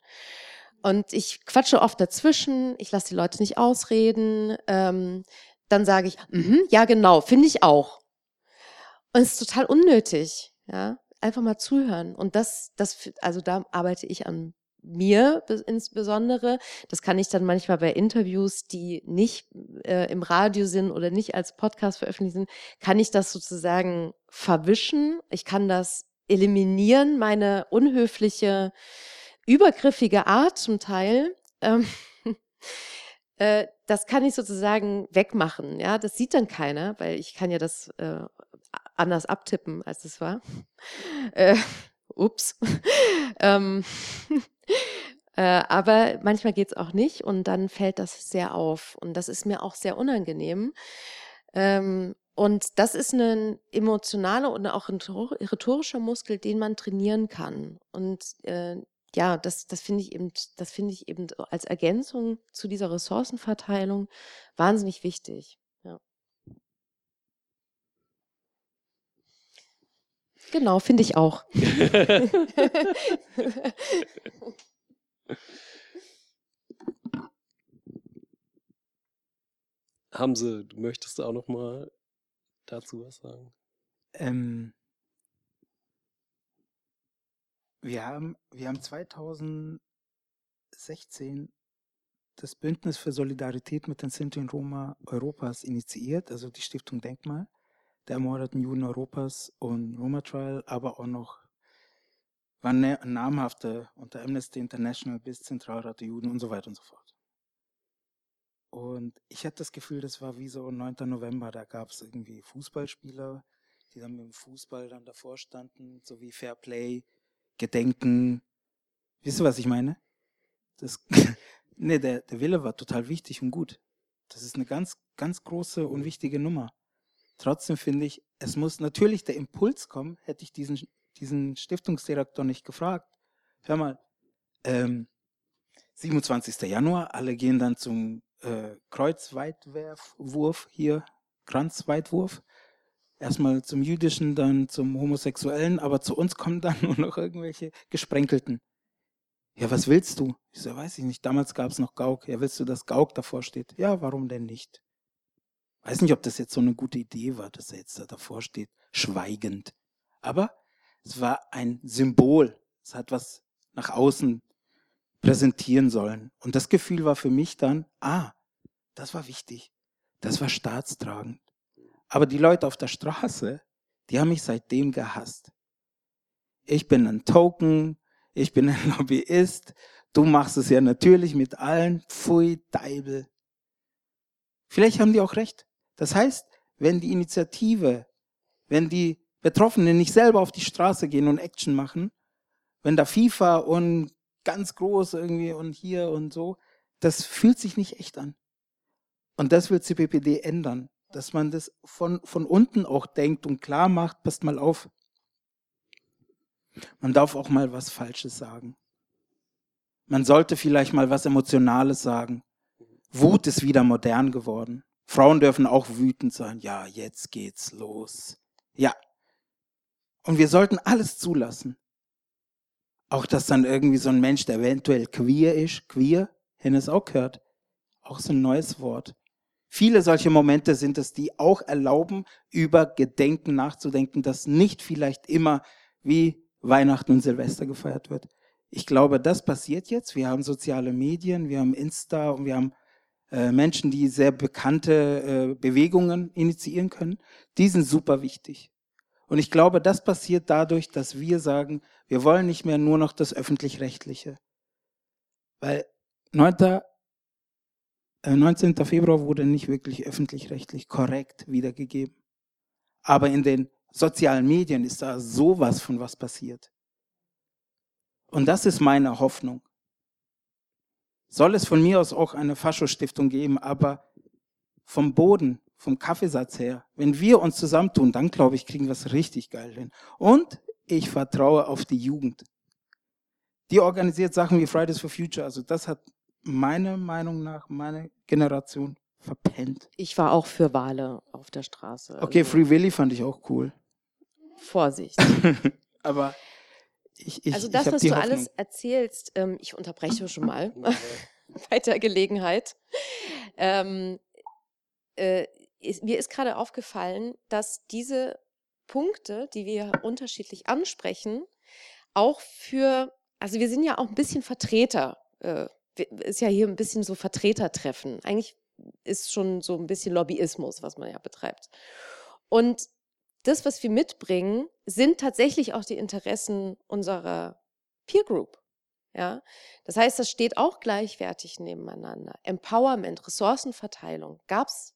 Und ich quatsche oft dazwischen, ich lasse die Leute nicht ausreden. Ähm, dann sage ich, mm -hmm, ja genau, finde ich auch. Und es ist total unnötig, ja. Einfach mal zuhören. Und das, das, also da arbeite ich an mir insbesondere. Das kann ich dann manchmal bei Interviews, die nicht äh, im Radio sind oder nicht als Podcast veröffentlicht sind, kann ich das sozusagen verwischen. Ich kann das eliminieren, meine unhöfliche übergriffige Art zum Teil, ähm, äh, das kann ich sozusagen wegmachen. Ja, das sieht dann keiner, weil ich kann ja das äh, anders abtippen, als es war. Äh, ups. ähm, äh, aber manchmal geht es auch nicht und dann fällt das sehr auf. Und das ist mir auch sehr unangenehm. Ähm, und das ist ein emotionaler und auch ein rhetorischer Muskel, den man trainieren kann. Und äh, ja, das, das finde ich eben, das finde ich eben als Ergänzung zu dieser Ressourcenverteilung wahnsinnig wichtig. Ja. Genau, finde ich auch. Hamse, du möchtest auch noch mal dazu was sagen? Ähm, wir haben, wir haben 2016 das Bündnis für Solidarität mit den Sinti und Roma Europas initiiert, also die Stiftung Denkmal der ermordeten Juden Europas und Roma Trial, aber auch noch waren ne, namhafte unter Amnesty International bis Zentralrat der Juden und so weiter und so fort. Und ich hatte das Gefühl, das war wie so 9. November, da gab es irgendwie Fußballspieler, die dann mit dem Fußball dann davor standen, so wie Fair Play, Gedenken. Wisst ihr, was ich meine? Das, nee, der, der Wille war total wichtig und gut. Das ist eine ganz, ganz große und wichtige Nummer. Trotzdem finde ich, es muss natürlich der Impuls kommen, hätte ich diesen, diesen Stiftungsdirektor nicht gefragt. Hör mal, ähm, 27. Januar, alle gehen dann zum äh, Kreuzweitwurf hier, Kranzweitwurf. Erstmal zum Jüdischen, dann zum Homosexuellen, aber zu uns kommen dann nur noch irgendwelche Gesprenkelten. Ja, was willst du? Ich so, weiß ich nicht. Damals gab es noch Gauk. Ja, willst du, dass Gauk davor steht? Ja, warum denn nicht? Weiß nicht, ob das jetzt so eine gute Idee war, dass er jetzt da davor steht, schweigend. Aber es war ein Symbol. Es hat was nach außen präsentieren sollen. Und das Gefühl war für mich dann, ah, das war wichtig. Das war staatstragend. Aber die Leute auf der Straße, die haben mich seitdem gehasst. Ich bin ein Token, ich bin ein Lobbyist, du machst es ja natürlich mit allen, pfui, Deibel. Vielleicht haben die auch recht. Das heißt, wenn die Initiative, wenn die Betroffenen nicht selber auf die Straße gehen und Action machen, wenn da FIFA und ganz groß irgendwie und hier und so, das fühlt sich nicht echt an. Und das will CPPD ändern, dass man das von, von unten auch denkt und klar macht, passt mal auf. Man darf auch mal was Falsches sagen. Man sollte vielleicht mal was Emotionales sagen. Wut ist wieder modern geworden. Frauen dürfen auch wütend sein. Ja, jetzt geht's los. Ja. Und wir sollten alles zulassen. Auch dass dann irgendwie so ein Mensch, der eventuell queer ist, queer, hätten es auch gehört. Auch so ein neues Wort. Viele solche Momente sind es, die auch erlauben, über Gedenken nachzudenken, das nicht vielleicht immer wie Weihnachten und Silvester gefeiert wird. Ich glaube, das passiert jetzt. Wir haben soziale Medien, wir haben Insta und wir haben Menschen, die sehr bekannte äh, Bewegungen initiieren können, die sind super wichtig. Und ich glaube, das passiert dadurch, dass wir sagen, wir wollen nicht mehr nur noch das öffentlich-rechtliche. Weil 9. 19. Äh, Februar wurde nicht wirklich öffentlich-rechtlich korrekt wiedergegeben. Aber in den sozialen Medien ist da sowas von was passiert. Und das ist meine Hoffnung soll es von mir aus auch eine Faschostiftung geben, aber vom Boden, vom Kaffeesatz her, wenn wir uns zusammentun, dann glaube ich, kriegen wir es richtig geil hin. Und ich vertraue auf die Jugend. Die organisiert Sachen wie Fridays for Future. Also das hat meiner Meinung nach meine Generation verpennt. Ich war auch für Wale auf der Straße. Okay, also Free Willy fand ich auch cool. Vorsicht. aber ich, ich, also das, was du Hoffnung. alles erzählst, ähm, ich unterbreche schon mal bei der Gelegenheit. Ähm, äh, ist, mir ist gerade aufgefallen, dass diese Punkte, die wir unterschiedlich ansprechen, auch für, also wir sind ja auch ein bisschen Vertreter, äh, ist ja hier ein bisschen so Vertretertreffen. Eigentlich ist schon so ein bisschen Lobbyismus, was man ja betreibt. Und das, was wir mitbringen, sind tatsächlich auch die Interessen unserer Peer Group. Ja, das heißt, das steht auch gleichwertig nebeneinander. Empowerment, Ressourcenverteilung gab es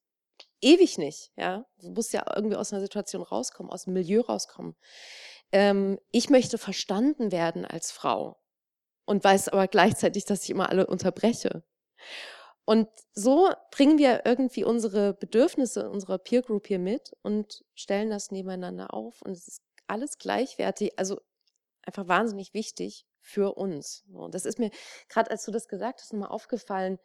ewig nicht. Ja, du musst ja irgendwie aus einer Situation rauskommen, aus dem Milieu rauskommen. Ähm, ich möchte verstanden werden als Frau und weiß aber gleichzeitig, dass ich immer alle unterbreche. Und so bringen wir irgendwie unsere Bedürfnisse unserer Peer Group hier mit und stellen das nebeneinander auf. Und es ist alles gleichwertig, also einfach wahnsinnig wichtig für uns. Und das ist mir gerade, als du das gesagt hast, nochmal aufgefallen.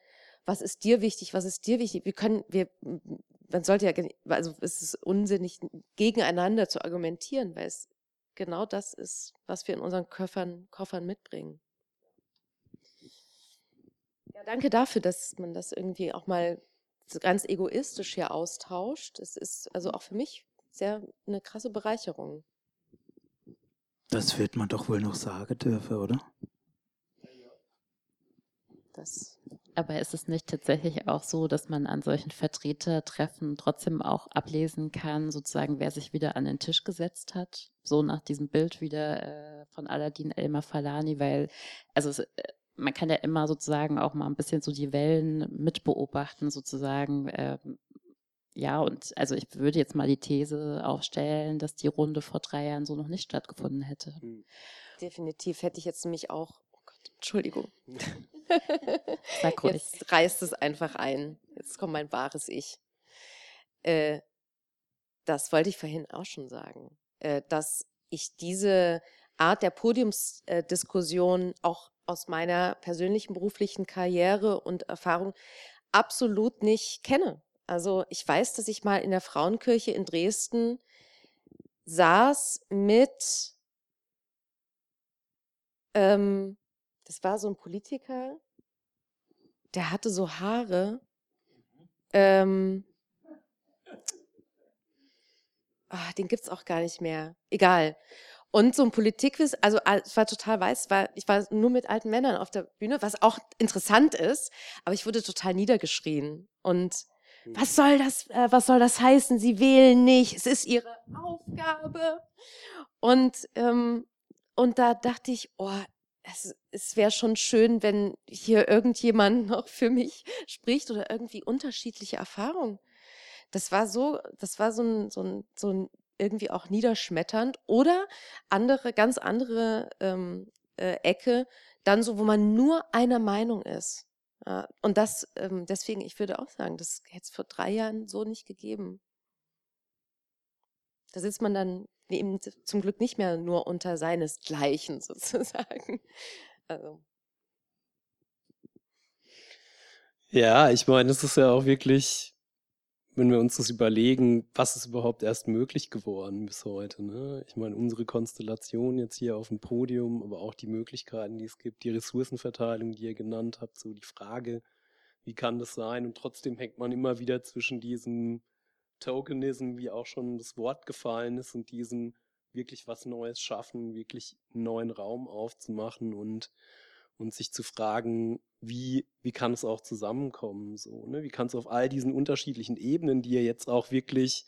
Was ist dir wichtig? Was ist dir wichtig? Wir können, wir, man sollte ja, also es ist unsinnig, gegeneinander zu argumentieren, weil es genau das ist, was wir in unseren Koffern, Koffern mitbringen. Ja, danke dafür, dass man das irgendwie auch mal so ganz egoistisch hier austauscht. Es ist also auch für mich sehr eine krasse Bereicherung. Das wird man doch wohl noch sagen dürfen, oder? Das Aber ist es nicht tatsächlich auch so, dass man an solchen Vertretertreffen trotzdem auch ablesen kann, sozusagen, wer sich wieder an den Tisch gesetzt hat? So nach diesem Bild wieder äh, von Aladdin Elmar Falani, weil, also es, äh, man kann ja immer sozusagen auch mal ein bisschen so die Wellen mitbeobachten, sozusagen. Ähm, ja, und also ich würde jetzt mal die These aufstellen, dass die Runde vor drei Jahren so noch nicht stattgefunden hätte. Hm. Definitiv hätte ich jetzt nämlich auch, oh Gott, Entschuldigung. Sag ruhig. Jetzt reißt es einfach ein. Jetzt kommt mein wahres Ich. Äh, das wollte ich vorhin auch schon sagen, äh, dass ich diese Art der Podiumsdiskussion auch aus meiner persönlichen beruflichen Karriere und Erfahrung absolut nicht kenne. Also ich weiß, dass ich mal in der Frauenkirche in Dresden saß mit, ähm, das war so ein Politiker, der hatte so Haare. Ähm, ach, den gibt's auch gar nicht mehr. Egal. Und so ein Politikwiss, also es war total weiß, war, ich war nur mit alten Männern auf der Bühne, was auch interessant ist, aber ich wurde total niedergeschrien. Und was hm. soll das, äh, was soll das heißen? Sie wählen nicht, es ist ihre Aufgabe. Und, ähm, und da dachte ich, oh, es, es wäre schon schön, wenn hier irgendjemand noch für mich spricht oder irgendwie unterschiedliche Erfahrungen. Das war so, das war so ein, so ein, so ein irgendwie auch niederschmetternd oder andere, ganz andere ähm, äh, Ecke, dann so, wo man nur einer Meinung ist. Ja, und das, ähm, deswegen, ich würde auch sagen, das hätte es vor drei Jahren so nicht gegeben. Da sitzt man dann eben zum Glück nicht mehr nur unter seinesgleichen sozusagen. Also. Ja, ich meine, es ist ja auch wirklich, wenn wir uns das überlegen, was ist überhaupt erst möglich geworden bis heute. Ne? Ich meine, unsere Konstellation jetzt hier auf dem Podium, aber auch die Möglichkeiten, die es gibt, die Ressourcenverteilung, die ihr genannt habt, so die Frage, wie kann das sein? Und trotzdem hängt man immer wieder zwischen diesem Tokenism, wie auch schon das Wort gefallen ist, und diesem wirklich was Neues schaffen, wirklich einen neuen Raum aufzumachen und, und sich zu fragen, wie, wie kann es auch zusammenkommen, so, ne? Wie kann es auf all diesen unterschiedlichen Ebenen, die ihr jetzt auch wirklich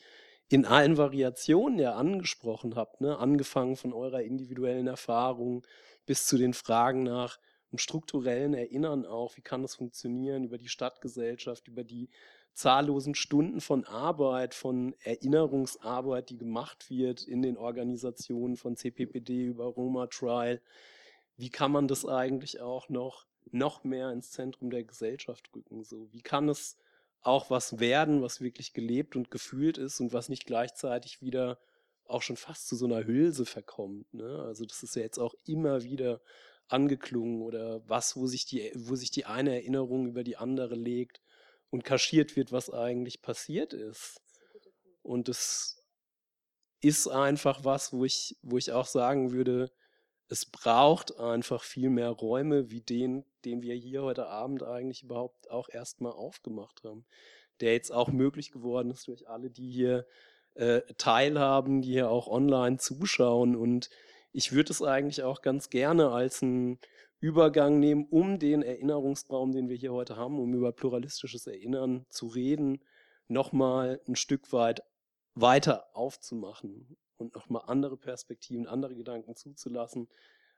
in allen Variationen ja angesprochen habt, ne? Angefangen von eurer individuellen Erfahrung bis zu den Fragen nach einem strukturellen Erinnern auch, wie kann das funktionieren über die Stadtgesellschaft, über die zahllosen Stunden von Arbeit, von Erinnerungsarbeit, die gemacht wird in den Organisationen von CPPD über Roma Trial. Wie kann man das eigentlich auch noch, noch mehr ins Zentrum der Gesellschaft rücken? So, wie kann es auch was werden, was wirklich gelebt und gefühlt ist und was nicht gleichzeitig wieder auch schon fast zu so einer Hülse verkommt. Ne? Also das ist ja jetzt auch immer wieder angeklungen oder was, wo sich die, wo sich die eine Erinnerung über die andere legt und kaschiert wird, was eigentlich passiert ist. Und es ist einfach was, wo ich, wo ich auch sagen würde, es braucht einfach viel mehr Räume wie den, den wir hier heute Abend eigentlich überhaupt auch erstmal aufgemacht haben. Der jetzt auch möglich geworden ist durch alle, die hier äh, teilhaben, die hier auch online zuschauen. Und ich würde es eigentlich auch ganz gerne als ein Übergang nehmen, um den Erinnerungsraum, den wir hier heute haben, um über pluralistisches Erinnern zu reden, nochmal ein Stück weit weiter aufzumachen und nochmal andere Perspektiven, andere Gedanken zuzulassen.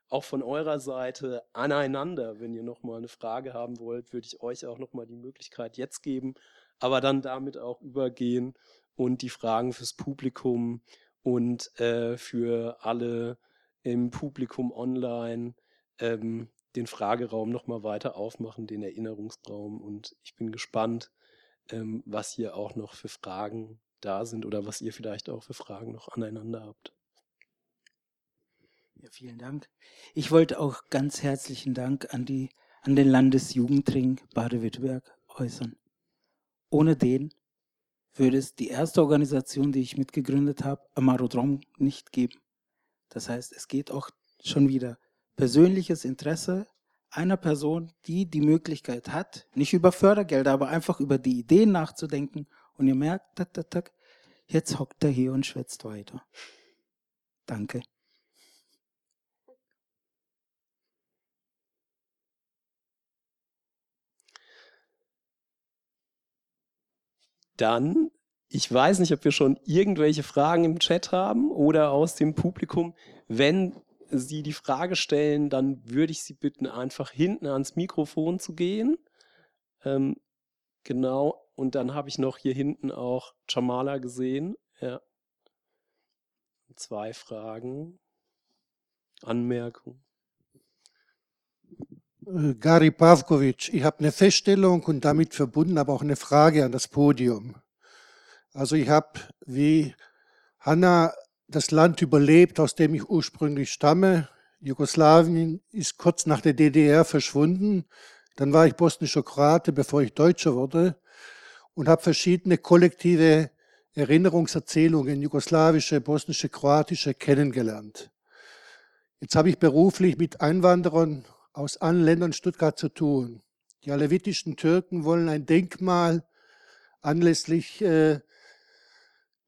Auch von eurer Seite aneinander, wenn ihr nochmal eine Frage haben wollt, würde ich euch auch nochmal die Möglichkeit jetzt geben, aber dann damit auch übergehen und die Fragen fürs Publikum und äh, für alle im Publikum online ähm, den Frageraum nochmal weiter aufmachen, den Erinnerungsraum. Und ich bin gespannt, ähm, was hier auch noch für Fragen da sind oder was ihr vielleicht auch für Fragen noch aneinander habt. Ja, vielen Dank. Ich wollte auch ganz herzlichen Dank an, die, an den Landesjugendring Baden-Württemberg äußern. Ohne den würde es die erste Organisation, die ich mitgegründet habe, Amarodrom, nicht geben. Das heißt, es geht auch schon wieder persönliches Interesse einer Person, die die Möglichkeit hat, nicht über Fördergelder, aber einfach über die Ideen nachzudenken. Und ihr merkt, tak, tak, tak, jetzt hockt er hier und schwätzt weiter. Danke. Dann, ich weiß nicht, ob wir schon irgendwelche Fragen im Chat haben oder aus dem Publikum. Wenn Sie die Frage stellen, dann würde ich Sie bitten, einfach hinten ans Mikrofon zu gehen. Ähm, genau, und dann habe ich noch hier hinten auch Jamala gesehen. Ja. Zwei Fragen. Anmerkung. Äh, Gary Pavkovic, ich habe eine Feststellung und damit verbunden aber auch eine Frage an das Podium. Also ich habe wie Hanna das Land überlebt, aus dem ich ursprünglich stamme. Jugoslawien ist kurz nach der DDR verschwunden. Dann war ich bosnischer Kroate, bevor ich Deutscher wurde und habe verschiedene kollektive Erinnerungserzählungen, jugoslawische, bosnische, kroatische, kennengelernt. Jetzt habe ich beruflich mit Einwanderern aus allen Ländern Stuttgart zu tun. Die alevitischen Türken wollen ein Denkmal anlässlich äh,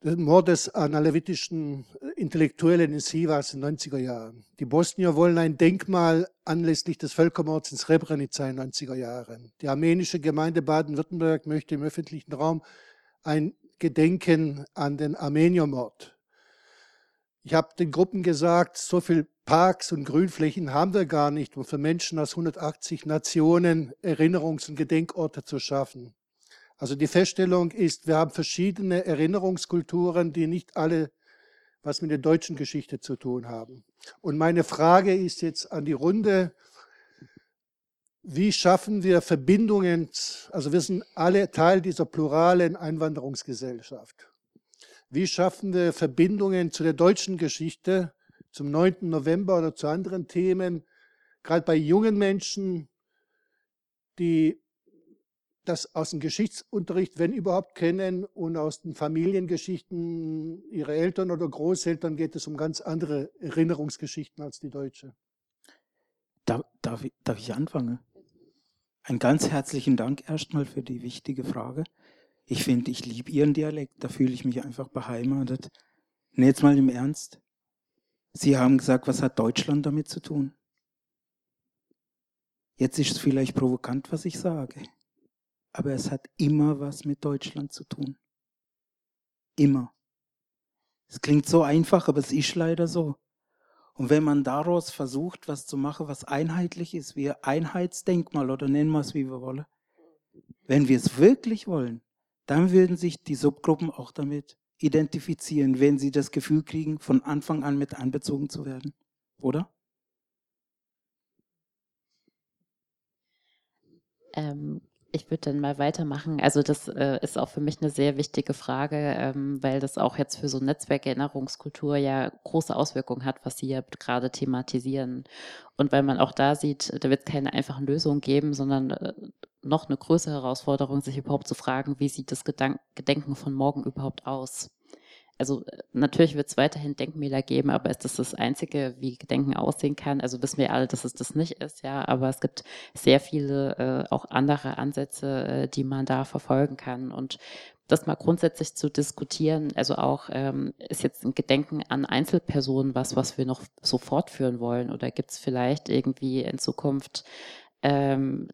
des Mordes an alevitischen äh, Intellektuellen in Sivas in den 90er Jahren. Die Bosnier wollen ein Denkmal anlässlich des Völkermords in Srebrenica in den 90er Jahren. Die armenische Gemeinde Baden-Württemberg möchte im öffentlichen Raum ein Gedenken an den Armeniermord. Ich habe den Gruppen gesagt, so viel Parks und Grünflächen haben wir gar nicht, um für Menschen aus 180 Nationen Erinnerungs- und Gedenkorte zu schaffen. Also die Feststellung ist, wir haben verschiedene Erinnerungskulturen, die nicht alle was mit der deutschen Geschichte zu tun haben. Und meine Frage ist jetzt an die Runde, wie schaffen wir Verbindungen, also wir sind alle Teil dieser pluralen Einwanderungsgesellschaft. Wie schaffen wir Verbindungen zu der deutschen Geschichte, zum 9. November oder zu anderen Themen, gerade bei jungen Menschen, die das aus dem Geschichtsunterricht, wenn überhaupt, kennen und aus den Familiengeschichten ihrer Eltern oder Großeltern geht es um ganz andere Erinnerungsgeschichten als die deutsche. Darf, darf, ich, darf ich anfangen? Einen ganz herzlichen Dank erstmal für die wichtige Frage. Ich finde, ich liebe Ihren Dialekt, da fühle ich mich einfach beheimatet. Und jetzt mal im Ernst. Sie haben gesagt, was hat Deutschland damit zu tun? Jetzt ist es vielleicht provokant, was ich sage aber es hat immer was mit Deutschland zu tun. Immer. Es klingt so einfach, aber es ist leider so. Und wenn man daraus versucht, was zu machen, was einheitlich ist, wie Einheitsdenkmal oder nennen wir es, wie wir wollen, wenn wir es wirklich wollen, dann würden sich die Subgruppen auch damit identifizieren, wenn sie das Gefühl kriegen, von Anfang an mit einbezogen zu werden. Oder? Ähm, ich würde dann mal weitermachen. Also das äh, ist auch für mich eine sehr wichtige Frage, ähm, weil das auch jetzt für so Netzwerkerinnerungskultur ja große Auswirkungen hat, was Sie ja gerade thematisieren. Und weil man auch da sieht, da wird es keine einfachen Lösungen geben, sondern äh, noch eine größere Herausforderung, sich überhaupt zu fragen, wie sieht das Gedank Gedenken von morgen überhaupt aus? Also äh, natürlich wird es weiterhin Denkmäler geben, aber ist das das Einzige, wie Gedenken aussehen kann? Also wissen wir alle, dass es das nicht ist, ja, aber es gibt sehr viele äh, auch andere Ansätze, äh, die man da verfolgen kann. Und das mal grundsätzlich zu diskutieren, also auch ähm, ist jetzt ein Gedenken an Einzelpersonen was, was wir noch so fortführen wollen? Oder gibt es vielleicht irgendwie in Zukunft ähm,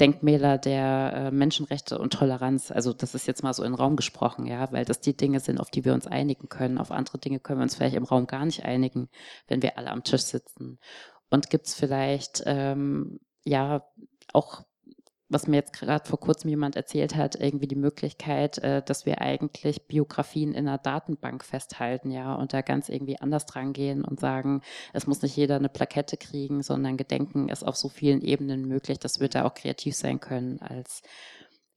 Denkmäler der äh, Menschenrechte und Toleranz. Also das ist jetzt mal so in den Raum gesprochen, ja, weil das die Dinge sind, auf die wir uns einigen können. Auf andere Dinge können wir uns vielleicht im Raum gar nicht einigen, wenn wir alle am Tisch sitzen. Und gibt es vielleicht ähm, ja auch was mir jetzt gerade vor kurzem jemand erzählt hat, irgendwie die Möglichkeit, äh, dass wir eigentlich Biografien in einer Datenbank festhalten, ja, und da ganz irgendwie anders dran gehen und sagen, es muss nicht jeder eine Plakette kriegen, sondern Gedenken ist auf so vielen Ebenen möglich, dass wir da auch kreativ sein können als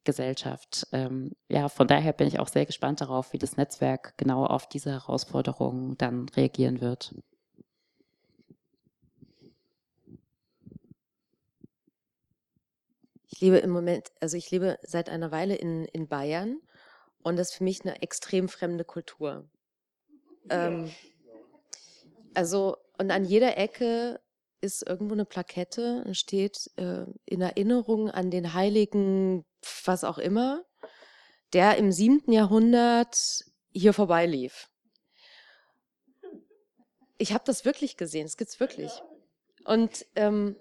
Gesellschaft. Ähm, ja, von daher bin ich auch sehr gespannt darauf, wie das Netzwerk genau auf diese Herausforderungen dann reagieren wird. Ich lebe im Moment, also ich lebe seit einer Weile in, in Bayern und das ist für mich eine extrem fremde Kultur. Ähm, also, und an jeder Ecke ist irgendwo eine Plakette, steht äh, in Erinnerung an den heiligen, was auch immer, der im siebten Jahrhundert hier vorbeilief. Ich habe das wirklich gesehen, es gibt's wirklich. Und ähm,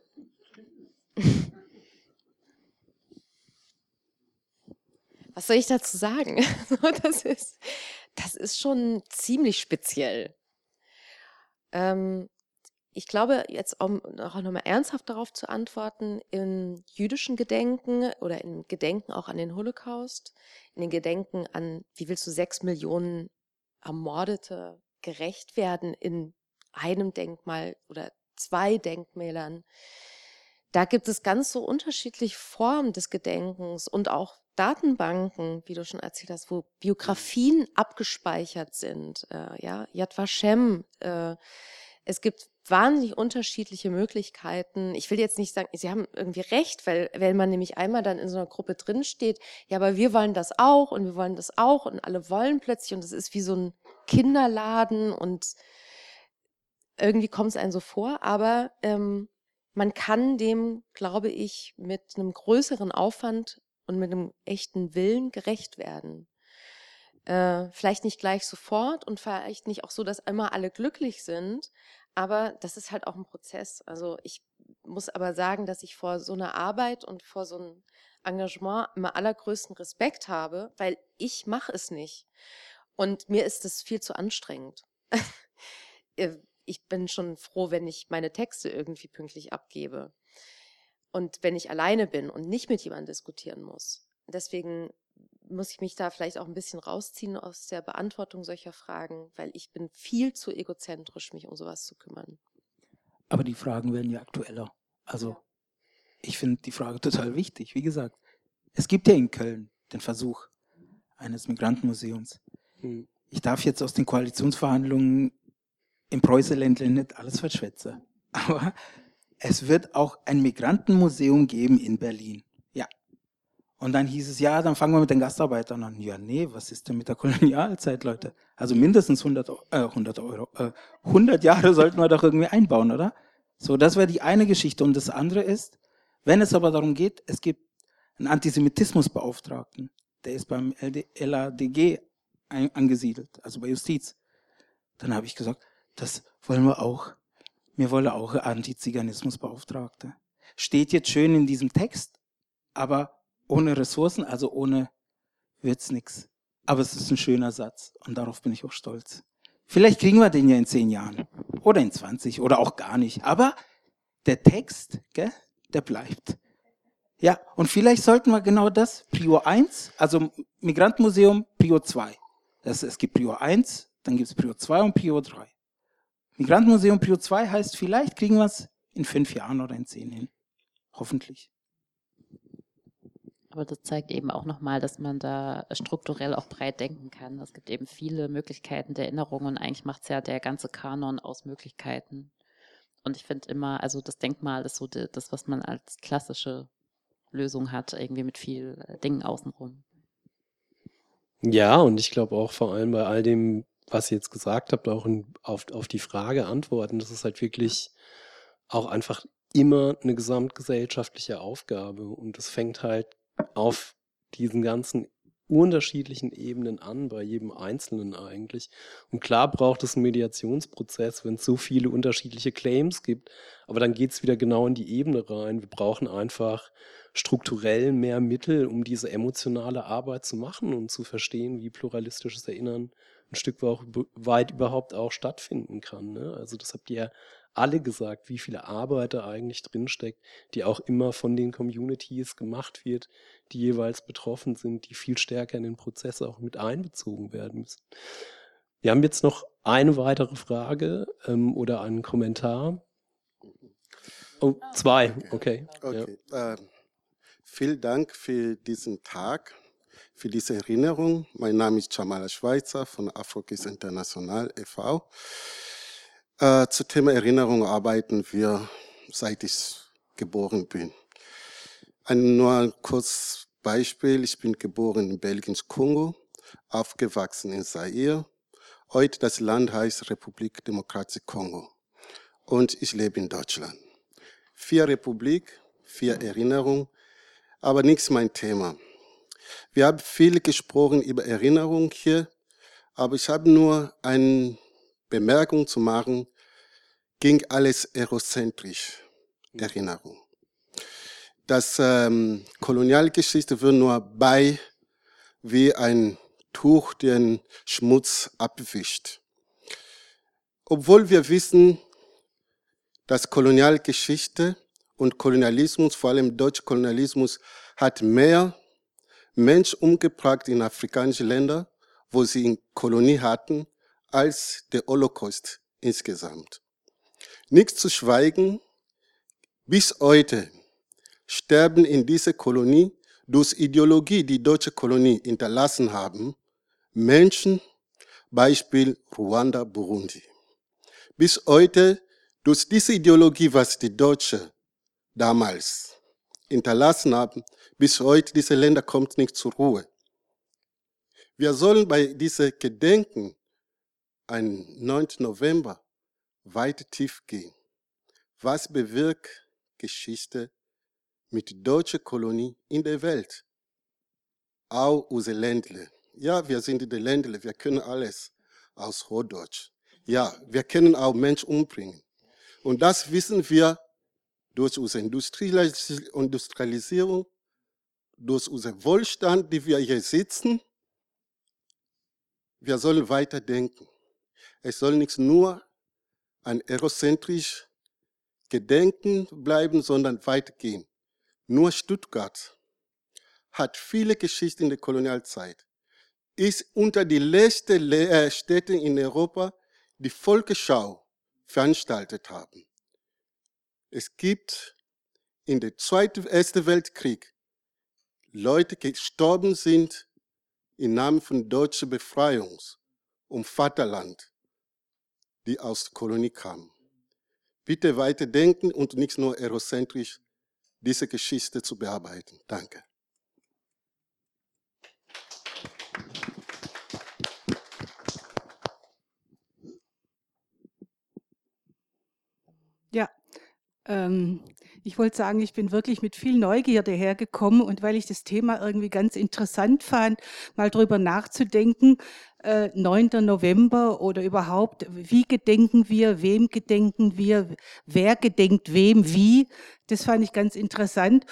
Was soll ich dazu sagen? das, ist, das ist schon ziemlich speziell. Ähm, ich glaube, jetzt um auch nochmal ernsthaft darauf zu antworten, im jüdischen Gedenken oder im Gedenken auch an den Holocaust, in den Gedenken an, wie willst du sechs Millionen Ermordete gerecht werden in einem Denkmal oder zwei Denkmälern. Da gibt es ganz so unterschiedliche Formen des Gedenkens und auch Datenbanken, wie du schon erzählt hast, wo Biografien abgespeichert sind. Äh, ja, Yad Vashem. Äh, es gibt wahnsinnig unterschiedliche Möglichkeiten. Ich will jetzt nicht sagen, Sie haben irgendwie recht, weil wenn man nämlich einmal dann in so einer Gruppe drinsteht, ja, aber wir wollen das auch und wir wollen das auch und alle wollen plötzlich und es ist wie so ein Kinderladen und irgendwie kommt es einem so vor, aber ähm, man kann dem, glaube ich, mit einem größeren Aufwand und mit einem echten Willen gerecht werden. Äh, vielleicht nicht gleich sofort und vielleicht nicht auch so, dass immer alle glücklich sind, aber das ist halt auch ein Prozess. Also ich muss aber sagen, dass ich vor so einer Arbeit und vor so einem Engagement immer allergrößten Respekt habe, weil ich mache es nicht. Und mir ist es viel zu anstrengend. Äh, ich bin schon froh, wenn ich meine Texte irgendwie pünktlich abgebe. Und wenn ich alleine bin und nicht mit jemandem diskutieren muss. Deswegen muss ich mich da vielleicht auch ein bisschen rausziehen aus der Beantwortung solcher Fragen, weil ich bin viel zu egozentrisch, mich um sowas zu kümmern. Aber die Fragen werden ja aktueller. Also ich finde die Frage total wichtig. Wie gesagt, es gibt ja in Köln den Versuch eines Migrantenmuseums. Hm. Ich darf jetzt aus den Koalitionsverhandlungen im Preußenländle nicht alles verschwätzen. Aber es wird auch ein Migrantenmuseum geben in Berlin. Ja. Und dann hieß es, ja, dann fangen wir mit den Gastarbeitern an. Ja, nee, was ist denn mit der Kolonialzeit, Leute? Also mindestens 100, äh, 100 Euro, äh, 100 Jahre sollten wir doch irgendwie einbauen, oder? So, das wäre die eine Geschichte. Und das andere ist, wenn es aber darum geht, es gibt einen Antisemitismusbeauftragten, der ist beim LD, LADG angesiedelt, also bei Justiz. Dann habe ich gesagt, das wollen wir auch. Wir wollen auch Antiziganismusbeauftragte. Steht jetzt schön in diesem Text, aber ohne Ressourcen, also ohne wird's nix. Aber es ist ein schöner Satz und darauf bin ich auch stolz. Vielleicht kriegen wir den ja in zehn Jahren oder in 20 oder auch gar nicht. Aber der Text, gell, der bleibt. Ja, und vielleicht sollten wir genau das, Prior 1, also Migrantenmuseum, Prior 2. Das, es gibt Prior 1, dann gibt es Prior 2 und Prior 3. Migrantenmuseum Prio 2 heißt, vielleicht kriegen wir es in fünf Jahren oder in zehn hin. Hoffentlich. Aber das zeigt eben auch nochmal, dass man da strukturell auch breit denken kann. Es gibt eben viele Möglichkeiten der Erinnerung und eigentlich macht es ja der ganze Kanon aus Möglichkeiten. Und ich finde immer, also das Denkmal ist so das, was man als klassische Lösung hat, irgendwie mit viel äh, Dingen außenrum. Ja, und ich glaube auch vor allem bei all dem was ihr jetzt gesagt habt, auch in, auf, auf die Frage antworten. Das ist halt wirklich auch einfach immer eine gesamtgesellschaftliche Aufgabe. Und das fängt halt auf diesen ganzen unterschiedlichen Ebenen an, bei jedem Einzelnen eigentlich. Und klar braucht es einen Mediationsprozess, wenn es so viele unterschiedliche Claims gibt, aber dann geht es wieder genau in die Ebene rein. Wir brauchen einfach strukturell mehr Mittel, um diese emotionale Arbeit zu machen und zu verstehen, wie pluralistisches Erinnern ein Stück weit überhaupt auch stattfinden kann. Ne? Also das habt ihr alle gesagt, wie viele Arbeit da eigentlich drinsteckt, die auch immer von den Communities gemacht wird, die jeweils betroffen sind, die viel stärker in den Prozess auch mit einbezogen werden müssen. Wir haben jetzt noch eine weitere Frage ähm, oder einen Kommentar. Oh, zwei, okay. Okay. Ja. Äh, vielen Dank für diesen Tag für diese Erinnerung. Mein Name ist Jamala Schweizer von Afrokis International e.V. Äh, zu Thema Erinnerung arbeiten wir, seit ich geboren bin. Ein, nur ein kurzes Beispiel. Ich bin geboren in Belgiens Kongo, aufgewachsen in Zaire. Heute das Land heißt Republik Demokratische Kongo. Und ich lebe in Deutschland. Vier Republik, vier Erinnerung, aber nichts mein Thema. Wir haben viel gesprochen über Erinnerung hier, aber ich habe nur eine Bemerkung zu machen, ging alles erozentrisch, Erinnerung. Das ähm, Kolonialgeschichte wird nur bei wie ein Tuch den Schmutz abwischt. Obwohl wir wissen, dass Kolonialgeschichte und Kolonialismus, vor allem Deutschkolonialismus, hat mehr Menschen umgebracht in afrikanischen Ländern, wo sie in Kolonie hatten, als der Holocaust insgesamt. Nichts zu schweigen, bis heute sterben in dieser Kolonie durch Ideologie, die deutsche Kolonie hinterlassen haben, Menschen, Beispiel Ruanda, Burundi. Bis heute, durch diese Ideologie, was die Deutschen damals hinterlassen haben, bis heute, diese Länder kommt nicht zur Ruhe. Wir sollen bei diesem Gedenken am 9. November weit tief gehen. Was bewirkt Geschichte mit deutscher Kolonie in der Welt? Auch unsere Ländle. Ja, wir sind die Ländle, wir können alles aus Hochdeutsch. Ja, wir können auch Menschen umbringen. Und das wissen wir durch unsere Industrialisierung, durch unseren Wohlstand, die wir hier sitzen. Wir sollen weiterdenken. Es soll nicht nur ein egozentrisch Gedenken bleiben, sondern weitergehen. Nur Stuttgart hat viele Geschichten in der Kolonialzeit. Ist unter die letzten äh, Städte in Europa, die Volksschau veranstaltet haben. Es gibt in der Zweiten, Ersten Weltkrieg Leute gestorben sind im Namen von deutscher Befreiung um Vaterland, die aus der Kolonie kamen. Bitte weiterdenken und nicht nur egozentrisch diese Geschichte zu bearbeiten. Danke. Ja, ähm, ich wollte sagen, ich bin wirklich mit viel Neugierde hergekommen und weil ich das Thema irgendwie ganz interessant fand, mal drüber nachzudenken, äh, 9. November oder überhaupt, wie gedenken wir, wem gedenken wir, wer gedenkt wem, wie, das fand ich ganz interessant.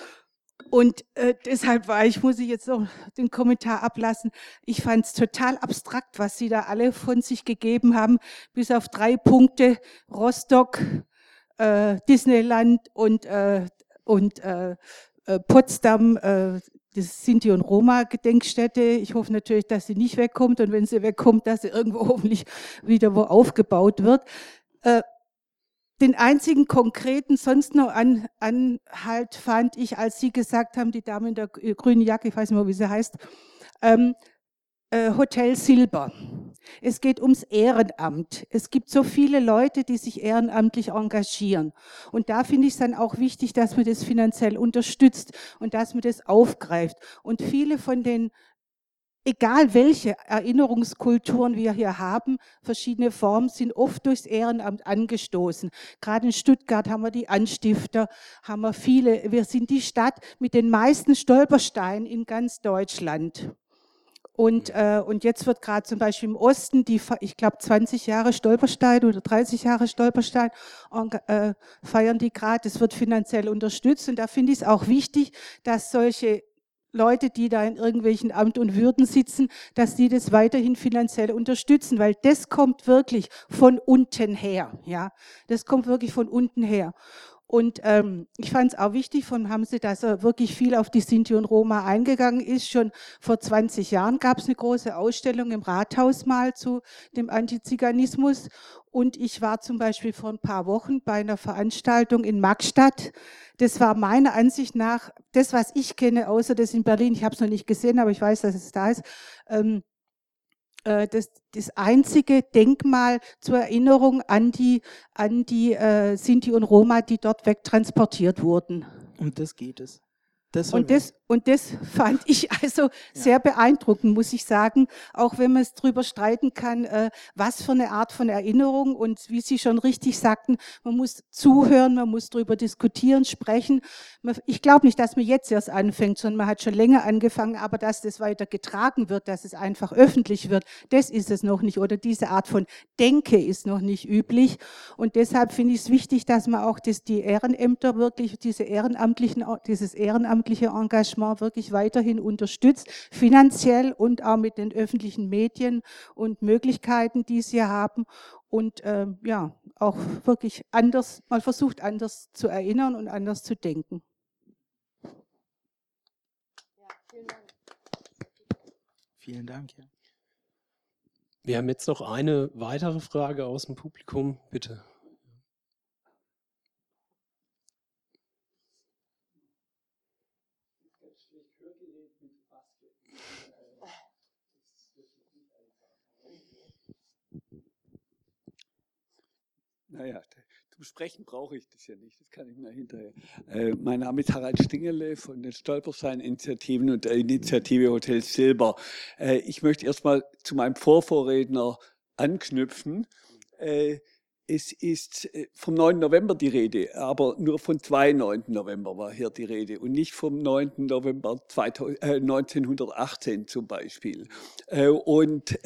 Und äh, deshalb war ich, muss ich jetzt noch den Kommentar ablassen, ich fand es total abstrakt, was Sie da alle von sich gegeben haben, bis auf drei Punkte, Rostock, äh, Disneyland und, äh, und äh, äh Potsdam, äh, das Sinti- und Roma-Gedenkstätte. Ich hoffe natürlich, dass sie nicht wegkommt und wenn sie wegkommt, dass sie irgendwo hoffentlich wieder wo aufgebaut wird. Äh, den einzigen konkreten sonst noch an, Anhalt fand ich, als Sie gesagt haben, die Dame in der grünen Jacke, ich weiß nicht mehr, wie sie heißt, ähm, äh, Hotel Silber. Es geht ums Ehrenamt. Es gibt so viele Leute, die sich ehrenamtlich engagieren. Und da finde ich es dann auch wichtig, dass man das finanziell unterstützt und dass man das aufgreift. Und viele von den egal welche Erinnerungskulturen wir hier haben, verschiedene Formen sind oft durchs Ehrenamt angestoßen. Gerade in Stuttgart haben wir die Anstifter, haben wir viele. Wir sind die Stadt mit den meisten Stolpersteinen in ganz Deutschland. Und, äh, und jetzt wird gerade zum Beispiel im Osten die, ich glaube, 20 Jahre Stolperstein oder 30 Jahre Stolperstein äh, feiern die gerade. Das wird finanziell unterstützt. Und da finde ich es auch wichtig, dass solche Leute, die da in irgendwelchen Amt und Würden sitzen, dass die das weiterhin finanziell unterstützen, weil das kommt wirklich von unten her. Ja, das kommt wirklich von unten her. Und ähm, ich fand es auch wichtig von Hamse, dass er wirklich viel auf die Sinti und Roma eingegangen ist. Schon vor 20 Jahren gab es eine große Ausstellung im Rathaus mal zu dem Antiziganismus. Und ich war zum Beispiel vor ein paar Wochen bei einer Veranstaltung in Magstadt. Das war meiner Ansicht nach das, was ich kenne, außer das in Berlin. Ich habe es noch nicht gesehen, aber ich weiß, dass es da ist. Ähm, äh, das, das einzige Denkmal zur Erinnerung an die, an die äh, Sinti und Roma, die dort wegtransportiert wurden. Um das geht es. Das und, das, und das fand ich also ja. sehr beeindruckend, muss ich sagen, auch wenn man es darüber streiten kann, äh, was für eine Art von Erinnerung und wie Sie schon richtig sagten, man muss zuhören, man muss darüber diskutieren, sprechen. Ich glaube nicht, dass man jetzt erst anfängt, sondern man hat schon länger angefangen, aber dass das weiter getragen wird, dass es einfach öffentlich wird, das ist es noch nicht oder diese Art von Denke ist noch nicht üblich und deshalb finde ich es wichtig, dass man auch das, die Ehrenämter wirklich, diese ehrenamtlichen, dieses ehrenamtliche Engagement Engagement wirklich weiterhin unterstützt, finanziell und auch mit den öffentlichen Medien und Möglichkeiten, die sie haben und äh, ja, auch wirklich anders, mal versucht, anders zu erinnern und anders zu denken. vielen Dank. Vielen Dank, ja. Wir haben jetzt noch eine weitere Frage aus dem Publikum, bitte. Naja, zum Sprechen brauche ich das ja nicht, das kann ich mir hinterher. Äh, mein Name ist Harald Stingele von den Stolperstein-Initiativen und der Initiative Hotel Silber. Äh, ich möchte erstmal zu meinem Vorvorredner anknüpfen. Äh, es ist äh, vom 9. November die Rede, aber nur von zwei 9. November war hier die Rede und nicht vom 9. November 2000, äh, 1918 zum Beispiel. Äh, und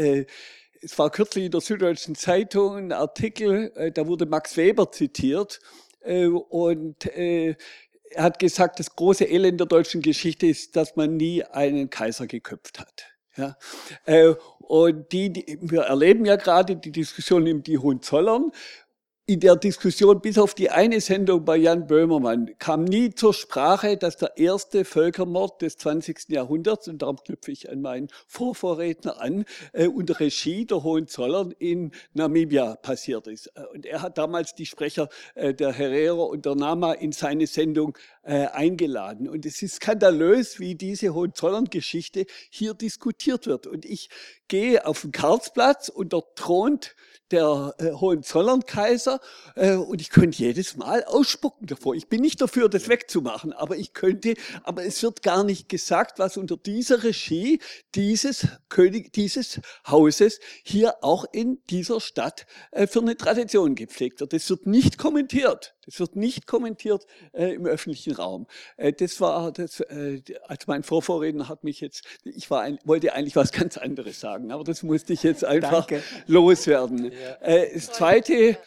es war kürzlich in der Süddeutschen Zeitung ein Artikel, äh, da wurde Max Weber zitiert äh, und äh, er hat gesagt, das große Elend der deutschen Geschichte ist, dass man nie einen Kaiser geköpft hat. Ja, und die, die, wir erleben ja gerade die Diskussion um die Hohenzollern in der Diskussion, bis auf die eine Sendung bei Jan Böhmermann, kam nie zur Sprache, dass der erste Völkermord des 20. Jahrhunderts, und darum knüpfe ich an meinen Vorvorredner an, äh, unter Regie der Hohenzollern in Namibia passiert ist. Äh, und er hat damals die Sprecher äh, der Herrera und der Nama in seine Sendung äh, eingeladen. Und es ist skandalös, wie diese Hohenzollern-Geschichte hier diskutiert wird. Und ich gehe auf den Karlsplatz und dort thront der äh, Hohenzollern-Kaiser äh, und ich könnte jedes Mal ausspucken davor. Ich bin nicht dafür, das wegzumachen, aber ich könnte, aber es wird gar nicht gesagt, was unter dieser Regie dieses König, dieses Hauses hier auch in dieser Stadt äh, für eine Tradition gepflegt wird. Das wird nicht kommentiert. Das wird nicht kommentiert äh, im öffentlichen Raum. Äh, das war, das, äh, als mein Vorvorredner hat mich jetzt, ich war ein, wollte eigentlich was ganz anderes sagen, aber das musste ich jetzt einfach Danke. loswerden. Ja. Äh, das Zweite,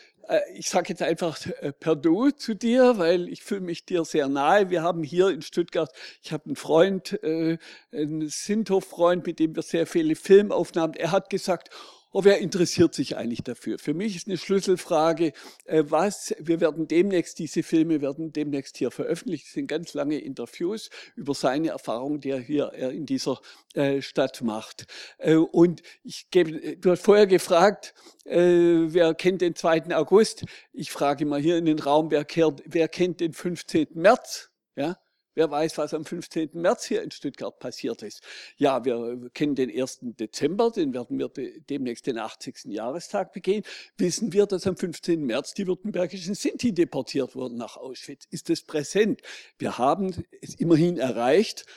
ich sage jetzt einfach äh, per Du zu dir, weil ich fühle mich dir sehr nahe. Wir haben hier in Stuttgart, ich habe einen Freund, einen Sinthof-Freund, mit dem wir sehr viele Filmaufnahmen, er hat gesagt, Oh, wer interessiert sich eigentlich dafür? Für mich ist eine Schlüsselfrage, äh, was, wir werden demnächst, diese Filme werden demnächst hier veröffentlicht, es sind ganz lange Interviews über seine Erfahrungen, die er hier in dieser äh, Stadt macht. Äh, und ich gebe, du hast vorher gefragt, wer kennt den 2. August? Ich frage mal hier in den Raum, wer, kennt, wer kennt den 15. März? Ja, Wer weiß, was am 15. März hier in Stuttgart passiert ist. Ja, wir kennen den 1. Dezember, den werden wir demnächst den 80. Jahrestag begehen. Wissen wir, dass am 15. März die württembergischen Sinti deportiert wurden nach Auschwitz? Ist es präsent? Wir haben es immerhin erreicht,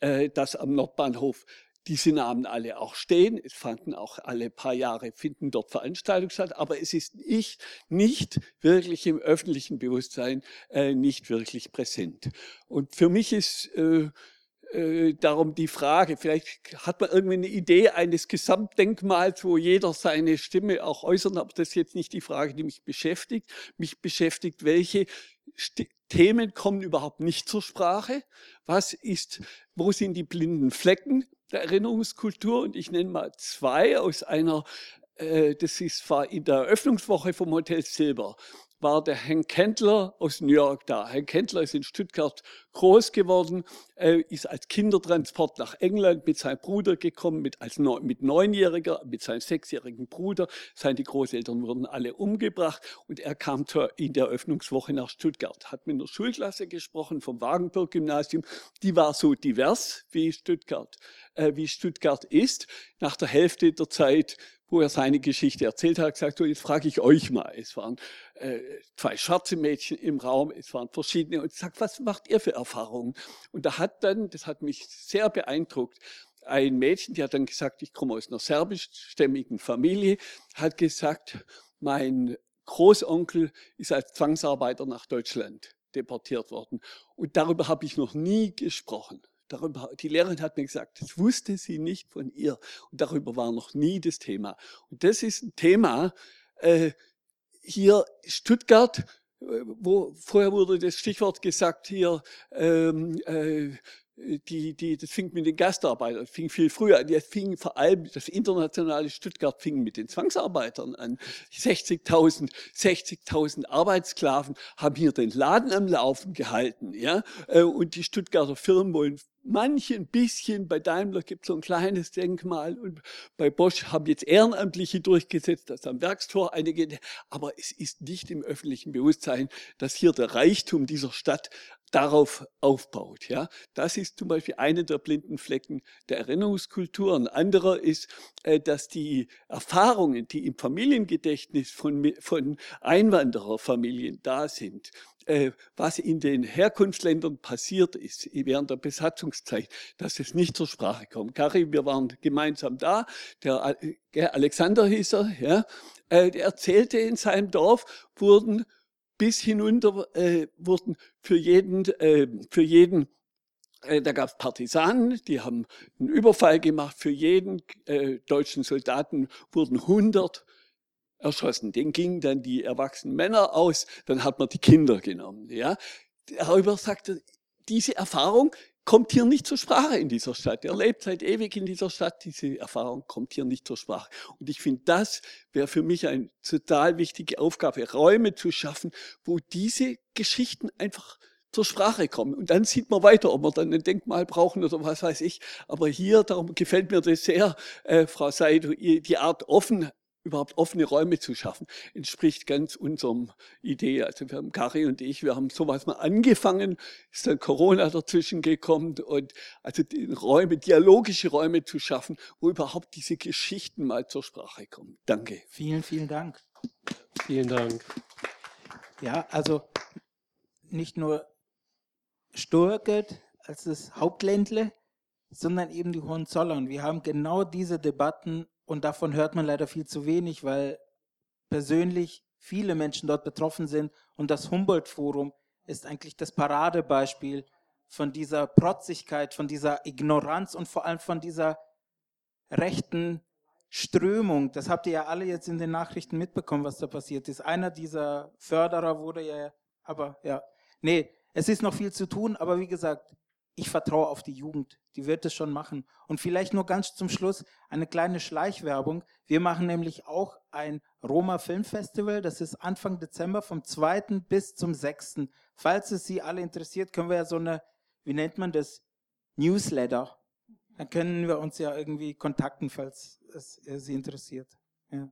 äh, dass am Nordbahnhof diese Namen alle auch stehen. Es fanden auch alle paar Jahre, finden dort Veranstaltungen statt, aber es ist nicht, nicht wirklich im öffentlichen Bewusstsein äh, nicht wirklich präsent. Und für mich ist äh, äh, darum die Frage, vielleicht hat man irgendwie eine Idee eines Gesamtdenkmals, wo jeder seine Stimme auch äußert, aber das ist jetzt nicht die Frage, die mich beschäftigt. Mich beschäftigt, welche St Themen kommen überhaupt nicht zur Sprache? Was ist, wo sind die blinden Flecken? Der Erinnerungskultur und ich nenne mal zwei aus einer, äh, das ist, war in der Eröffnungswoche vom Hotel Silber war der Hank Kendler aus New York da. Hank Kendler ist in Stuttgart groß geworden, äh, ist als Kindertransport nach England mit seinem Bruder gekommen, mit, als neun, mit Neunjähriger, mit seinem sechsjährigen Bruder. Seine Großeltern wurden alle umgebracht und er kam zur, in der Öffnungswoche nach Stuttgart, hat mit einer Schulklasse gesprochen vom Wagenburg-Gymnasium. Die war so divers wie Stuttgart, äh, wie Stuttgart ist. Nach der Hälfte der Zeit wo er seine Geschichte erzählt hat, gesagt, so, jetzt frage ich euch mal. Es waren äh, zwei schwarze Mädchen im Raum, es waren verschiedene und sagt, was macht ihr für Erfahrungen? Und da hat dann, das hat mich sehr beeindruckt, ein Mädchen, die hat dann gesagt, ich komme aus einer serbischstämmigen Familie, hat gesagt, mein Großonkel ist als Zwangsarbeiter nach Deutschland deportiert worden. Und darüber habe ich noch nie gesprochen. Darüber, die Lehrerin hat mir gesagt, das wusste sie nicht von ihr. Und darüber war noch nie das Thema. Und das ist ein Thema, äh, hier Stuttgart, äh, wo vorher wurde das Stichwort gesagt hier, ähm, äh, die, die, das fing mit den Gastarbeitern, fing viel früher an. Jetzt fing vor allem das internationale Stuttgart fing mit den Zwangsarbeitern an. 60.000 60.000 Arbeitssklaven haben hier den Laden am Laufen gehalten. Ja? Äh, und die Stuttgarter Firmen wollen manche ein bisschen, bei Daimler gibt es so ein kleines Denkmal und bei Bosch haben jetzt Ehrenamtliche durchgesetzt, dass am Werkstor einige, aber es ist nicht im öffentlichen Bewusstsein, dass hier der Reichtum dieser Stadt darauf aufbaut. Ja, das ist zum Beispiel eine der blinden Flecken der Erinnerungskultur. Ein anderer ist, äh, dass die Erfahrungen, die im Familiengedächtnis von, von Einwandererfamilien da sind, äh, was in den Herkunftsländern passiert ist während der Besatzungszeit, dass es nicht zur Sprache kommt. Karim, wir waren gemeinsam da, der äh, Alexander hieß er, ja, der erzählte in seinem Dorf, wurden bis hinunter äh, wurden für jeden, äh, für jeden äh, da gab es Partisanen, die haben einen Überfall gemacht. Für jeden äh, deutschen Soldaten wurden 100 erschossen. Den gingen dann die erwachsenen Männer aus, dann hat man die Kinder genommen. Ja? Darüber sagte, diese Erfahrung kommt hier nicht zur Sprache in dieser Stadt. Er lebt seit ewig in dieser Stadt. Diese Erfahrung kommt hier nicht zur Sprache. Und ich finde, das wäre für mich eine total wichtige Aufgabe, Räume zu schaffen, wo diese Geschichten einfach zur Sprache kommen. Und dann sieht man weiter, ob wir dann ein Denkmal brauchen oder was weiß ich. Aber hier, darum gefällt mir das sehr, äh, Frau Seid, die Art offen überhaupt offene Räume zu schaffen, entspricht ganz unserem Idee. Also wir haben Kari und ich, wir haben sowas mal angefangen, ist dann Corona dazwischen gekommen und also die Räume, dialogische Räume zu schaffen, wo überhaupt diese Geschichten mal zur Sprache kommen. Danke. Vielen, vielen Dank. Vielen Dank. Ja, also nicht nur Sturget als das Hauptländle, sondern eben die Hohenzollern. Wir haben genau diese Debatten und davon hört man leider viel zu wenig, weil persönlich viele Menschen dort betroffen sind. Und das Humboldt-Forum ist eigentlich das Paradebeispiel von dieser Protzigkeit, von dieser Ignoranz und vor allem von dieser rechten Strömung. Das habt ihr ja alle jetzt in den Nachrichten mitbekommen, was da passiert ist. Einer dieser Förderer wurde ja, aber ja, nee, es ist noch viel zu tun, aber wie gesagt, ich vertraue auf die Jugend, die wird es schon machen. Und vielleicht nur ganz zum Schluss eine kleine Schleichwerbung. Wir machen nämlich auch ein Roma Filmfestival, das ist Anfang Dezember vom 2. bis zum 6. Falls es Sie alle interessiert, können wir ja so eine, wie nennt man das, Newsletter. Dann können wir uns ja irgendwie kontakten, falls es Sie interessiert. Ja.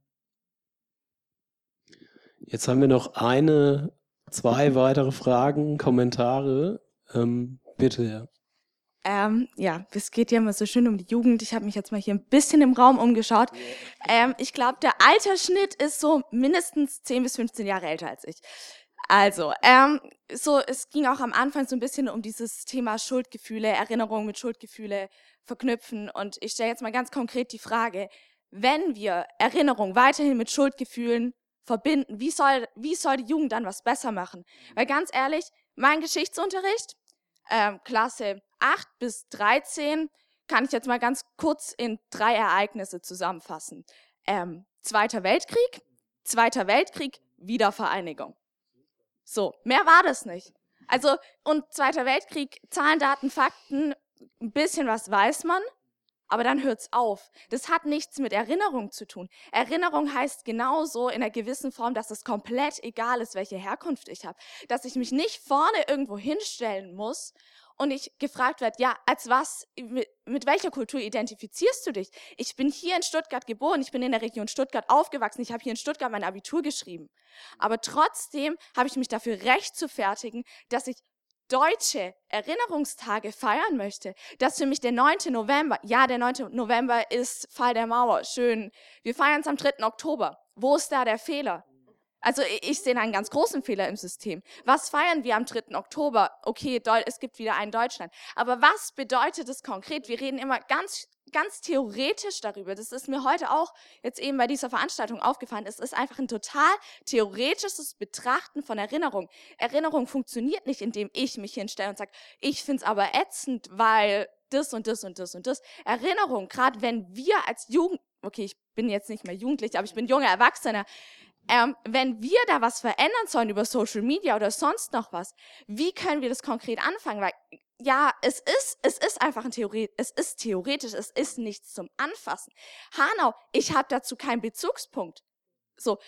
Jetzt haben wir noch eine, zwei weitere Fragen, Kommentare. Ähm, Bitte, ja. Ähm, ja, es geht ja immer so schön um die Jugend. Ich habe mich jetzt mal hier ein bisschen im Raum umgeschaut. Ähm, ich glaube, der Altersschnitt ist so mindestens 10 bis 15 Jahre älter als ich. Also, ähm, so, es ging auch am Anfang so ein bisschen um dieses Thema Schuldgefühle, Erinnerungen mit Schuldgefühle verknüpfen. Und ich stelle jetzt mal ganz konkret die Frage, wenn wir Erinnerungen weiterhin mit Schuldgefühlen verbinden, wie soll, wie soll die Jugend dann was besser machen? Weil ganz ehrlich, mein Geschichtsunterricht, ähm, Klasse 8 bis 13 kann ich jetzt mal ganz kurz in drei Ereignisse zusammenfassen. Ähm, Zweiter Weltkrieg, Zweiter Weltkrieg, Wiedervereinigung. So, mehr war das nicht. Also, und Zweiter Weltkrieg, Zahlen, Daten, Fakten, ein bisschen was weiß man, aber dann hört's auf. Das hat nichts mit Erinnerung zu tun. Erinnerung heißt genauso in einer gewissen Form, dass es komplett egal ist, welche Herkunft ich habe. Dass ich mich nicht vorne irgendwo hinstellen muss und ich gefragt werde, ja, als was, mit, mit, welcher Kultur identifizierst du dich? Ich bin hier in Stuttgart geboren, ich bin in der Region Stuttgart aufgewachsen, ich habe hier in Stuttgart mein Abitur geschrieben. Aber trotzdem habe ich mich dafür recht zu fertigen, dass ich deutsche Erinnerungstage feiern möchte, dass für mich der 9. November, ja, der 9. November ist Fall der Mauer, schön. Wir feiern es am 3. Oktober. Wo ist da der Fehler? Also ich sehe einen ganz großen Fehler im System. Was feiern wir am 3. Oktober? Okay, es gibt wieder ein Deutschland. Aber was bedeutet es konkret? Wir reden immer ganz, ganz theoretisch darüber. Das ist mir heute auch jetzt eben bei dieser Veranstaltung aufgefallen. Es ist einfach ein total theoretisches Betrachten von Erinnerung. Erinnerung funktioniert nicht, indem ich mich hinstelle und sage, ich finde es aber ätzend, weil das und das und das und das. Erinnerung, gerade wenn wir als Jugend, okay, ich bin jetzt nicht mehr jugendlich, aber ich bin junger Erwachsener, ähm, wenn wir da was verändern sollen über Social Media oder sonst noch was, wie können wir das konkret anfangen? Weil ja, es ist, es ist einfach ein Theorie, es ist theoretisch, es ist nichts zum Anfassen. Hanau, ich habe dazu keinen Bezugspunkt. So,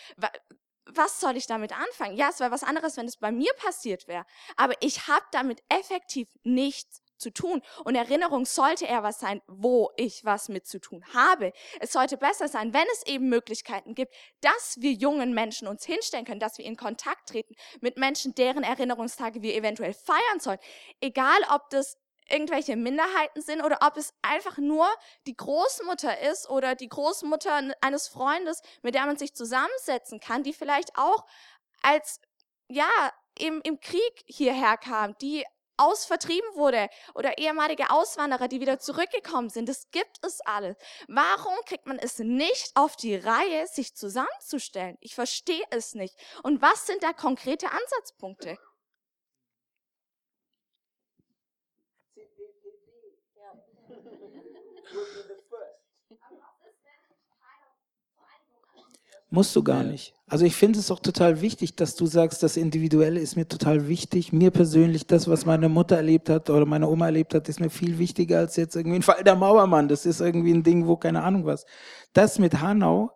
was soll ich damit anfangen? Ja, es wäre was anderes, wenn es bei mir passiert wäre. Aber ich habe damit effektiv nichts zu tun. Und Erinnerung sollte eher was sein, wo ich was mit zu tun habe. Es sollte besser sein, wenn es eben Möglichkeiten gibt, dass wir jungen Menschen uns hinstellen können, dass wir in Kontakt treten mit Menschen, deren Erinnerungstage wir eventuell feiern sollen. Egal, ob das irgendwelche Minderheiten sind oder ob es einfach nur die Großmutter ist oder die Großmutter eines Freundes, mit der man sich zusammensetzen kann, die vielleicht auch als, ja, im, im Krieg hierher kam, die ausvertrieben wurde oder ehemalige Auswanderer, die wieder zurückgekommen sind. Das gibt es alles. Warum kriegt man es nicht auf die Reihe, sich zusammenzustellen? Ich verstehe es nicht. Und was sind da konkrete Ansatzpunkte? Musst du gar nicht. Also ich finde es auch total wichtig, dass du sagst, das Individuelle ist mir total wichtig. Mir persönlich, das, was meine Mutter erlebt hat oder meine Oma erlebt hat, ist mir viel wichtiger als jetzt irgendwie ein Fall der Mauermann. Das ist irgendwie ein Ding, wo keine Ahnung was. Das mit Hanau,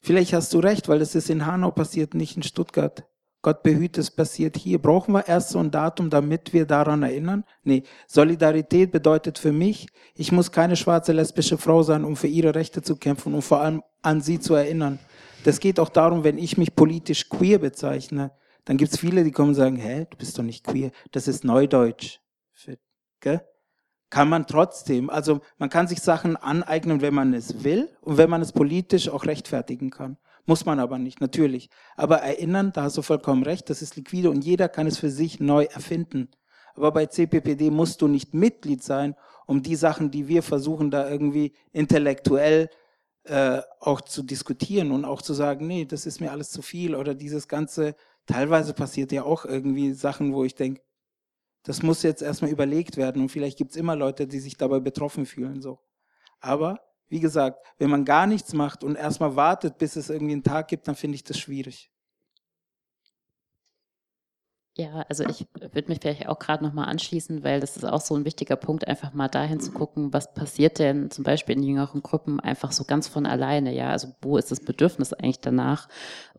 vielleicht hast du recht, weil das ist in Hanau passiert, nicht in Stuttgart. Gott behüte, es passiert hier. Brauchen wir erst so ein Datum, damit wir daran erinnern? Nee, Solidarität bedeutet für mich, ich muss keine schwarze lesbische Frau sein, um für ihre Rechte zu kämpfen und vor allem an sie zu erinnern. Das geht auch darum, wenn ich mich politisch queer bezeichne, dann gibt es viele, die kommen und sagen, hä, du bist doch nicht queer, das ist Neudeutsch. Gell? Kann man trotzdem, also man kann sich Sachen aneignen, wenn man es will und wenn man es politisch auch rechtfertigen kann. Muss man aber nicht, natürlich. Aber erinnern, da hast du vollkommen recht, das ist liquide und jeder kann es für sich neu erfinden. Aber bei CPPD musst du nicht Mitglied sein, um die Sachen, die wir versuchen, da irgendwie intellektuell äh, auch zu diskutieren und auch zu sagen, nee, das ist mir alles zu viel oder dieses ganze, teilweise passiert ja auch irgendwie Sachen, wo ich denke, das muss jetzt erstmal überlegt werden und vielleicht gibt es immer Leute, die sich dabei betroffen fühlen. So. Aber wie gesagt, wenn man gar nichts macht und erstmal wartet, bis es irgendwie einen Tag gibt, dann finde ich das schwierig. Ja, also ich würde mich vielleicht auch gerade nochmal anschließen, weil das ist auch so ein wichtiger Punkt, einfach mal dahin zu gucken, was passiert denn zum Beispiel in jüngeren Gruppen einfach so ganz von alleine, ja, also wo ist das Bedürfnis eigentlich danach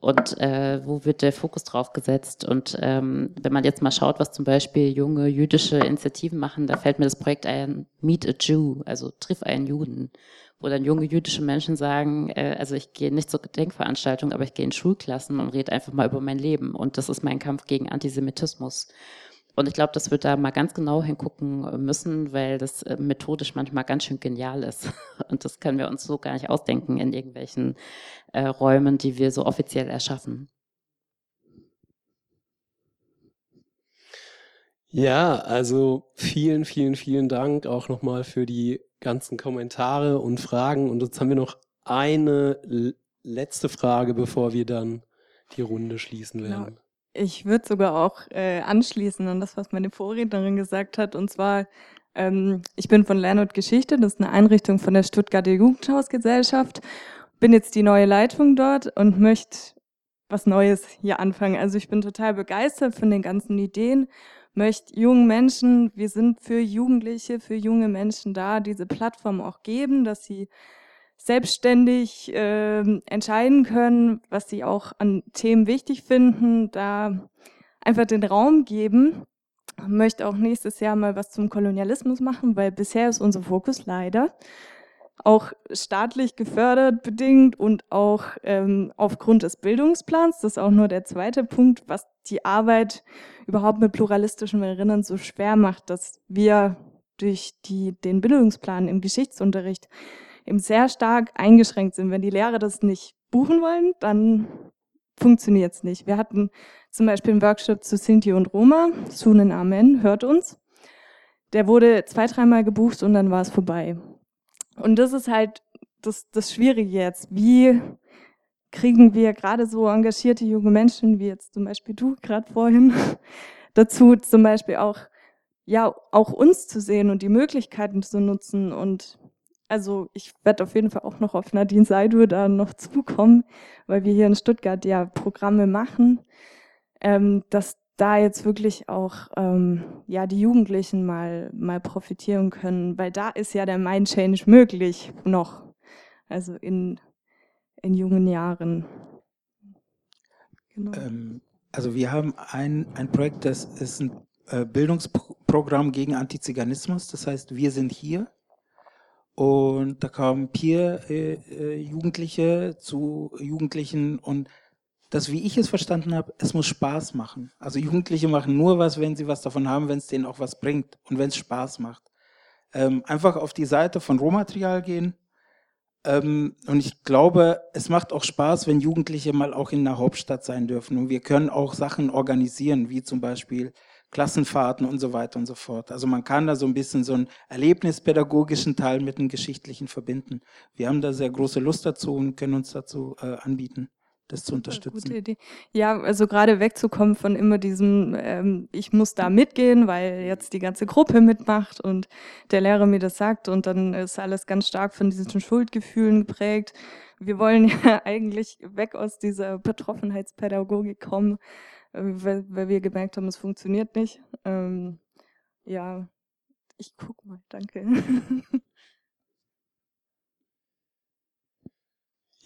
und äh, wo wird der Fokus drauf gesetzt? Und ähm, wenn man jetzt mal schaut, was zum Beispiel junge jüdische Initiativen machen, da fällt mir das Projekt ein Meet a Jew, also triff einen Juden wo dann junge jüdische Menschen sagen, äh, also ich gehe nicht zur Gedenkveranstaltung, aber ich gehe in Schulklassen und rede einfach mal über mein Leben. Und das ist mein Kampf gegen Antisemitismus. Und ich glaube, dass wir da mal ganz genau hingucken müssen, weil das äh, methodisch manchmal ganz schön genial ist. Und das können wir uns so gar nicht ausdenken in irgendwelchen äh, Räumen, die wir so offiziell erschaffen. Ja, also vielen, vielen, vielen Dank auch nochmal für die ganzen Kommentare und Fragen. Und jetzt haben wir noch eine letzte Frage, bevor wir dann die Runde schließen genau. werden. Genau. Ich würde sogar auch äh, anschließen an das, was meine Vorrednerin gesagt hat. Und zwar, ähm, ich bin von Lernort Geschichte, das ist eine Einrichtung von der Stuttgarter Jugendhausgesellschaft. Bin jetzt die neue Leitung dort und möchte was Neues hier anfangen. Also ich bin total begeistert von den ganzen Ideen möchte jungen Menschen, wir sind für Jugendliche, für junge Menschen da, diese Plattform auch geben, dass sie selbstständig äh, entscheiden können, was sie auch an Themen wichtig finden, da einfach den Raum geben. Ich möchte auch nächstes Jahr mal was zum Kolonialismus machen, weil bisher ist unser Fokus leider auch staatlich gefördert bedingt und auch ähm, aufgrund des Bildungsplans. Das ist auch nur der zweite Punkt, was die Arbeit überhaupt mit pluralistischem Erinnern so schwer macht, dass wir durch die, den Bildungsplan im Geschichtsunterricht eben sehr stark eingeschränkt sind. Wenn die Lehrer das nicht buchen wollen, dann funktioniert es nicht. Wir hatten zum Beispiel einen Workshop zu Sinti und Roma, Sunen Amen, hört uns. Der wurde zwei, dreimal gebucht und dann war es vorbei. Und das ist halt das, das Schwierige jetzt. Wie kriegen wir gerade so engagierte junge Menschen, wie jetzt zum Beispiel du gerade vorhin, dazu zum Beispiel auch, ja, auch uns zu sehen und die Möglichkeiten zu nutzen und also ich werde auf jeden Fall auch noch auf Nadine Seidur da noch zukommen, weil wir hier in Stuttgart ja Programme machen, ähm, dass da jetzt wirklich auch ähm, ja die Jugendlichen mal mal profitieren können, weil da ist ja der Mind Change möglich noch, also in in jungen Jahren. Genau. Ähm, also wir haben ein ein Projekt, das ist ein äh, Bildungsprogramm gegen Antiziganismus. Das heißt, wir sind hier und da kamen Peer-Jugendliche äh, zu Jugendlichen und das, wie ich es verstanden habe, es muss Spaß machen. Also Jugendliche machen nur was, wenn sie was davon haben, wenn es denen auch was bringt und wenn es Spaß macht. Ähm, einfach auf die Seite von Rohmaterial gehen. Ähm, und ich glaube, es macht auch Spaß, wenn Jugendliche mal auch in einer Hauptstadt sein dürfen. Und wir können auch Sachen organisieren, wie zum Beispiel Klassenfahrten und so weiter und so fort. Also man kann da so ein bisschen so einen erlebnispädagogischen Teil mit einem geschichtlichen verbinden. Wir haben da sehr große Lust dazu und können uns dazu äh, anbieten das zu unterstützen. Gute Idee. Ja, also gerade wegzukommen von immer diesem, ähm, ich muss da mitgehen, weil jetzt die ganze Gruppe mitmacht und der Lehrer mir das sagt und dann ist alles ganz stark von diesen Schuldgefühlen geprägt. Wir wollen ja eigentlich weg aus dieser Betroffenheitspädagogik kommen weil, weil wir gemerkt haben, es funktioniert nicht. Ähm, ja, ich guck mal, danke.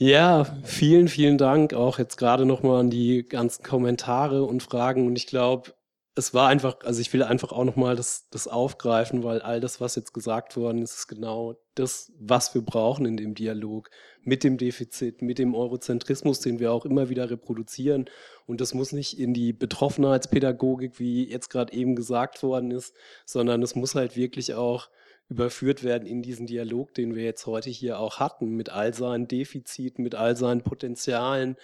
Ja, vielen, vielen Dank auch jetzt gerade nochmal an die ganzen Kommentare und Fragen. Und ich glaube, es war einfach, also ich will einfach auch nochmal das, das aufgreifen, weil all das, was jetzt gesagt worden ist, ist genau das, was wir brauchen in dem Dialog mit dem Defizit, mit dem Eurozentrismus, den wir auch immer wieder reproduzieren. Und das muss nicht in die Betroffenheitspädagogik, wie jetzt gerade eben gesagt worden ist, sondern es muss halt wirklich auch überführt werden in diesen Dialog, den wir jetzt heute hier auch hatten, mit all seinen Defiziten, mit all seinen Potenzialen,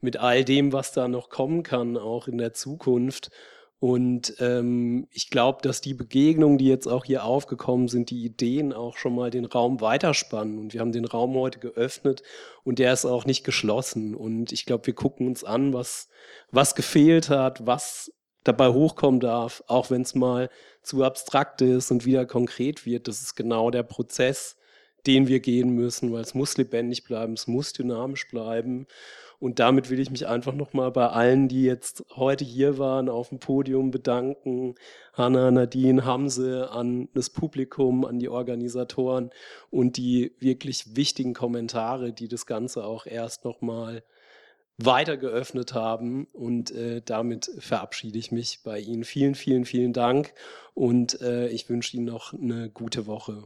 mit all dem, was da noch kommen kann, auch in der Zukunft. Und ähm, ich glaube, dass die Begegnungen, die jetzt auch hier aufgekommen sind, die Ideen auch schon mal den Raum weiterspannen. Und wir haben den Raum heute geöffnet und der ist auch nicht geschlossen. Und ich glaube, wir gucken uns an, was, was gefehlt hat, was dabei hochkommen darf, auch wenn es mal zu abstrakt ist und wieder konkret wird. Das ist genau der Prozess, den wir gehen müssen, weil es muss lebendig bleiben, es muss dynamisch bleiben. Und damit will ich mich einfach nochmal bei allen, die jetzt heute hier waren, auf dem Podium bedanken. Hanna, Nadine, Hamse, an das Publikum, an die Organisatoren und die wirklich wichtigen Kommentare, die das Ganze auch erst nochmal weiter geöffnet haben. Und äh, damit verabschiede ich mich bei Ihnen. Vielen, vielen, vielen Dank und äh, ich wünsche Ihnen noch eine gute Woche.